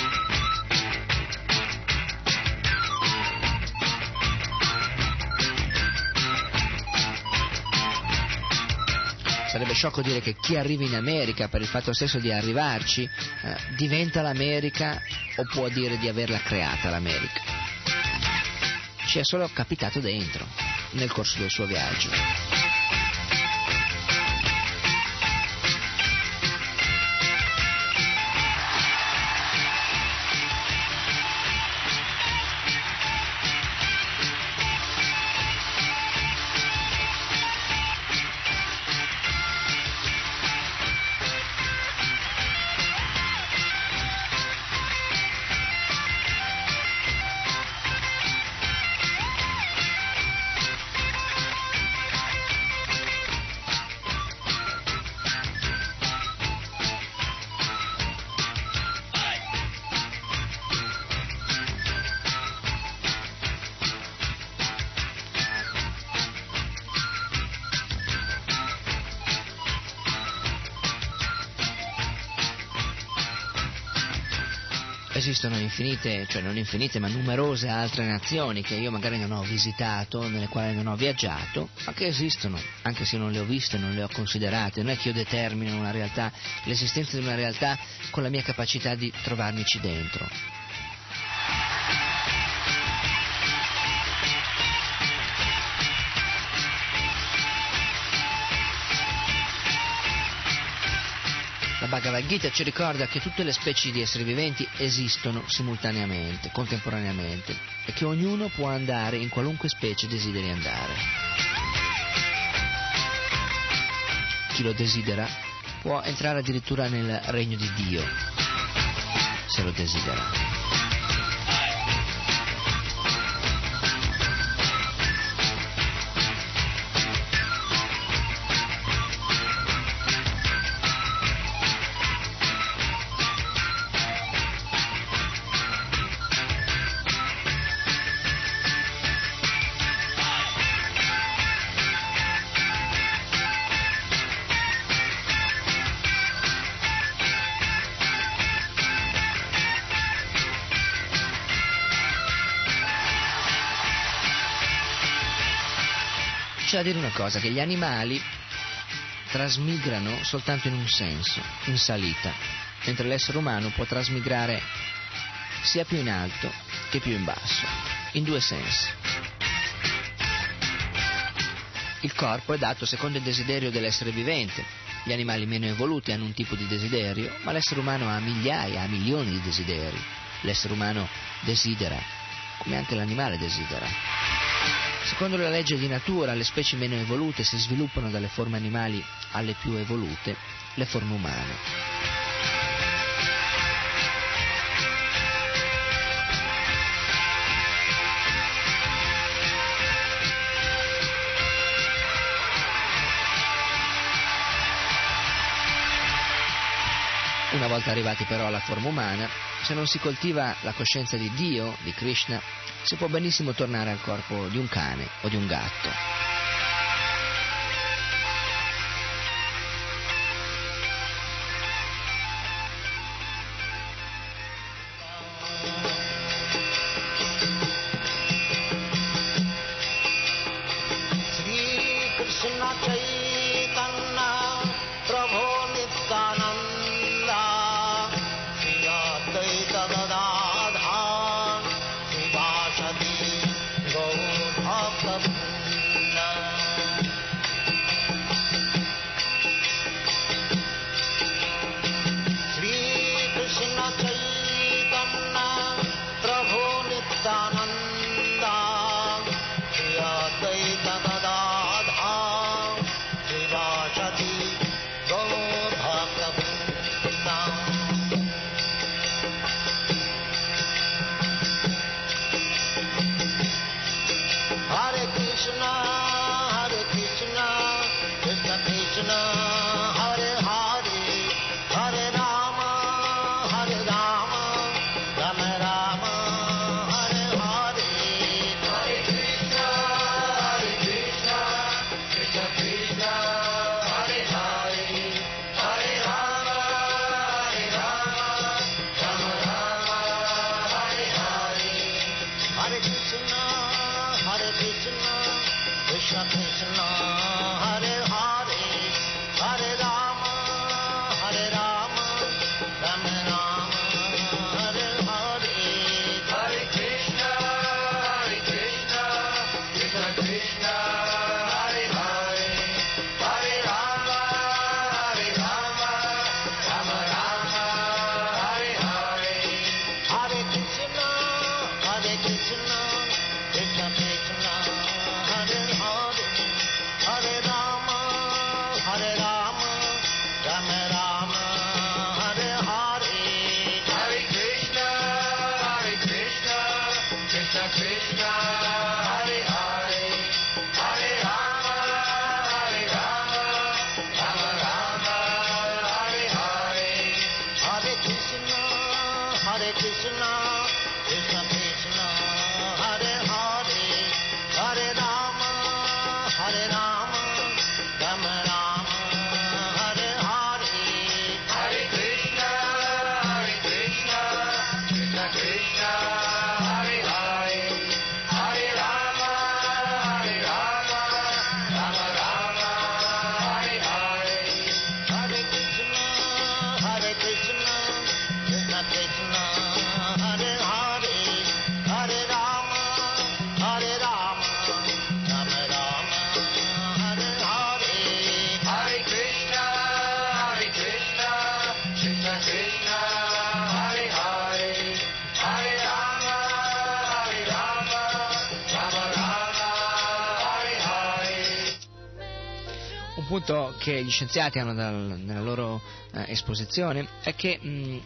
Sarebbe sciocco dire che chi arriva in America per il fatto stesso di arrivarci eh, diventa l'America o può dire di averla creata l'America. Ci è solo capitato dentro nel corso del suo viaggio. Infinite, cioè non infinite, ma numerose altre nazioni che io magari non ho visitato, nelle quali non ho viaggiato, ma che esistono, anche se non le ho viste, non le ho considerate. Non è che io determino una realtà, l'esistenza di una realtà con la mia capacità di trovarmici dentro. Bhagavad Gita ci ricorda che tutte le specie di esseri viventi esistono simultaneamente, contemporaneamente, e che ognuno può andare in qualunque specie desideri andare. Chi lo desidera può entrare addirittura nel regno di Dio, se lo desidera. Dire una cosa, che gli animali trasmigrano soltanto in un senso, in salita, mentre l'essere umano può trasmigrare sia più in alto che più in basso, in due sensi. Il corpo è dato secondo il desiderio dell'essere vivente. Gli animali meno evoluti hanno un tipo di desiderio, ma l'essere umano ha migliaia, ha milioni di desideri. L'essere umano desidera, come anche l'animale desidera. Secondo la legge di natura, le specie meno evolute si sviluppano dalle forme animali alle più evolute, le forme umane. Una volta arrivati però alla forma umana, se non si coltiva la coscienza di Dio, di Krishna, si può benissimo tornare al corpo di un cane o di un gatto. Che gli scienziati hanno dal- nella loro eh, esposizione è che mh,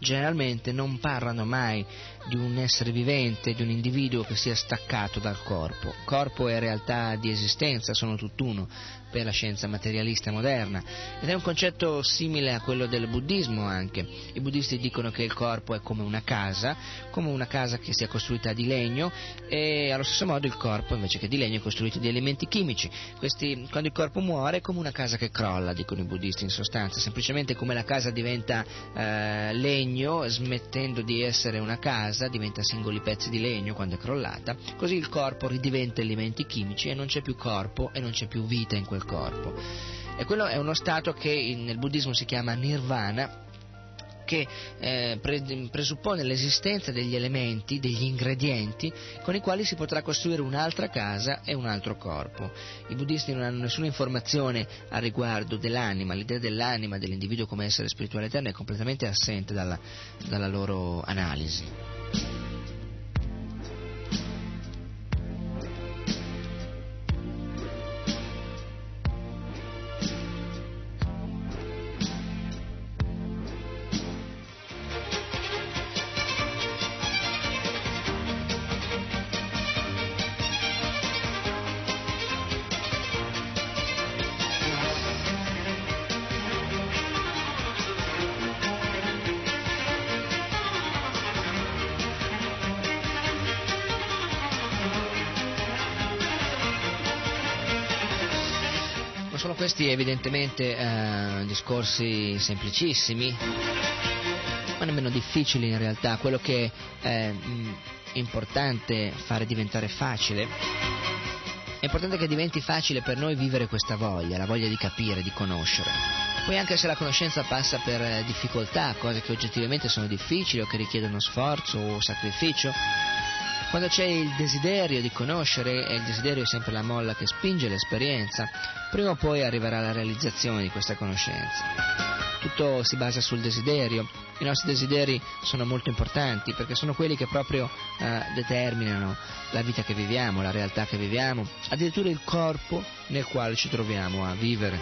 generalmente non parlano mai di un essere vivente, di un individuo che sia staccato dal corpo. Corpo e realtà di esistenza sono tutt'uno per la scienza materialista moderna ed è un concetto simile a quello del buddismo anche. I buddisti dicono che il corpo è come una casa, come una casa che sia costruita di legno e allo stesso modo il corpo invece che di legno è costruito di elementi chimici. Questi, quando il corpo muore è come una casa che crolla, dicono i buddisti in sostanza, semplicemente come la casa diventa eh, legno smettendo di essere una casa, diventa singoli pezzi di legno quando è crollata, così il corpo ridiventa elementi chimici e non c'è più corpo e non c'è più vita in quel corpo. E quello è uno stato che nel buddismo si chiama nirvana che eh, pre- presuppone l'esistenza degli elementi, degli ingredienti con i quali si potrà costruire un'altra casa e un altro corpo. I buddisti non hanno nessuna informazione a riguardo dell'anima, l'idea dell'anima, dell'individuo come essere spirituale eterno è completamente assente dalla, dalla loro analisi. Evidentemente eh, discorsi semplicissimi, ma nemmeno difficili in realtà. Quello che è mh, importante fare diventare facile è importante che diventi facile per noi vivere questa voglia, la voglia di capire, di conoscere. Poi anche se la conoscenza passa per eh, difficoltà, cose che oggettivamente sono difficili o che richiedono sforzo o sacrificio, quando c'è il desiderio di conoscere, e il desiderio è sempre la molla che spinge l'esperienza, prima o poi arriverà la realizzazione di questa conoscenza. Tutto si basa sul desiderio, i nostri desideri sono molto importanti perché sono quelli che proprio eh, determinano la vita che viviamo, la realtà che viviamo, addirittura il corpo nel quale ci troviamo a vivere.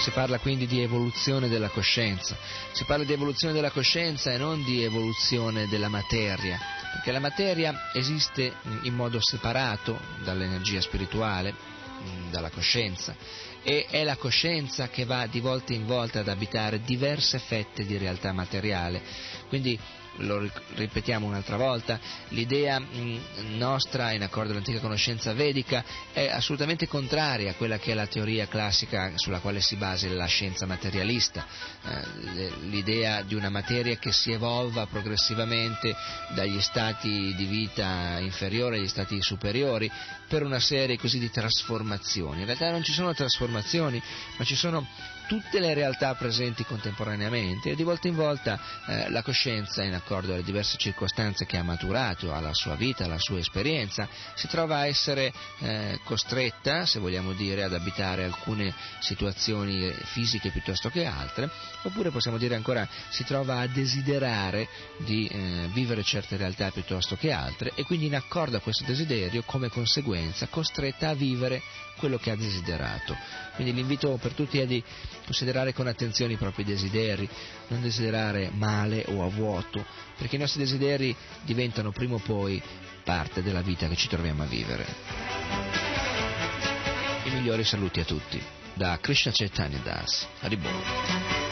Si parla quindi di evoluzione della coscienza, si parla di evoluzione della coscienza e non di evoluzione della materia, perché la materia esiste in modo separato dall'energia spirituale, mh, dalla coscienza, e è la coscienza che va di volta in volta ad abitare diverse fette di realtà materiale. Quindi lo ri- ripetiamo un'altra volta, l'idea mh, nostra in accordo all'antica conoscenza vedica è assolutamente contraria a quella che è la teoria classica sulla quale si basa la scienza materialista, eh, l'idea di una materia che si evolva progressivamente dagli stati di vita inferiori agli stati superiori per una serie così di trasformazioni. In realtà non ci sono trasformazioni, ma ci sono tutte le realtà presenti contemporaneamente e di volta in volta eh, la coscienza, in accordo alle diverse circostanze che ha maturato, alla sua vita, alla sua esperienza, si trova a essere eh, costretta, se vogliamo dire, ad abitare alcune situazioni fisiche piuttosto che altre, oppure possiamo dire ancora si trova a desiderare di eh, vivere certe realtà piuttosto che altre e quindi in accordo a questo desiderio, come conseguenza, costretta a vivere quello che ha desiderato. Quindi l'invito per tutti è di considerare con attenzione i propri desideri, non desiderare male o a vuoto, perché i nostri desideri diventano prima o poi parte della vita che ci troviamo a vivere. I migliori saluti a tutti, da Krishna Chaitanya Das. Haribol.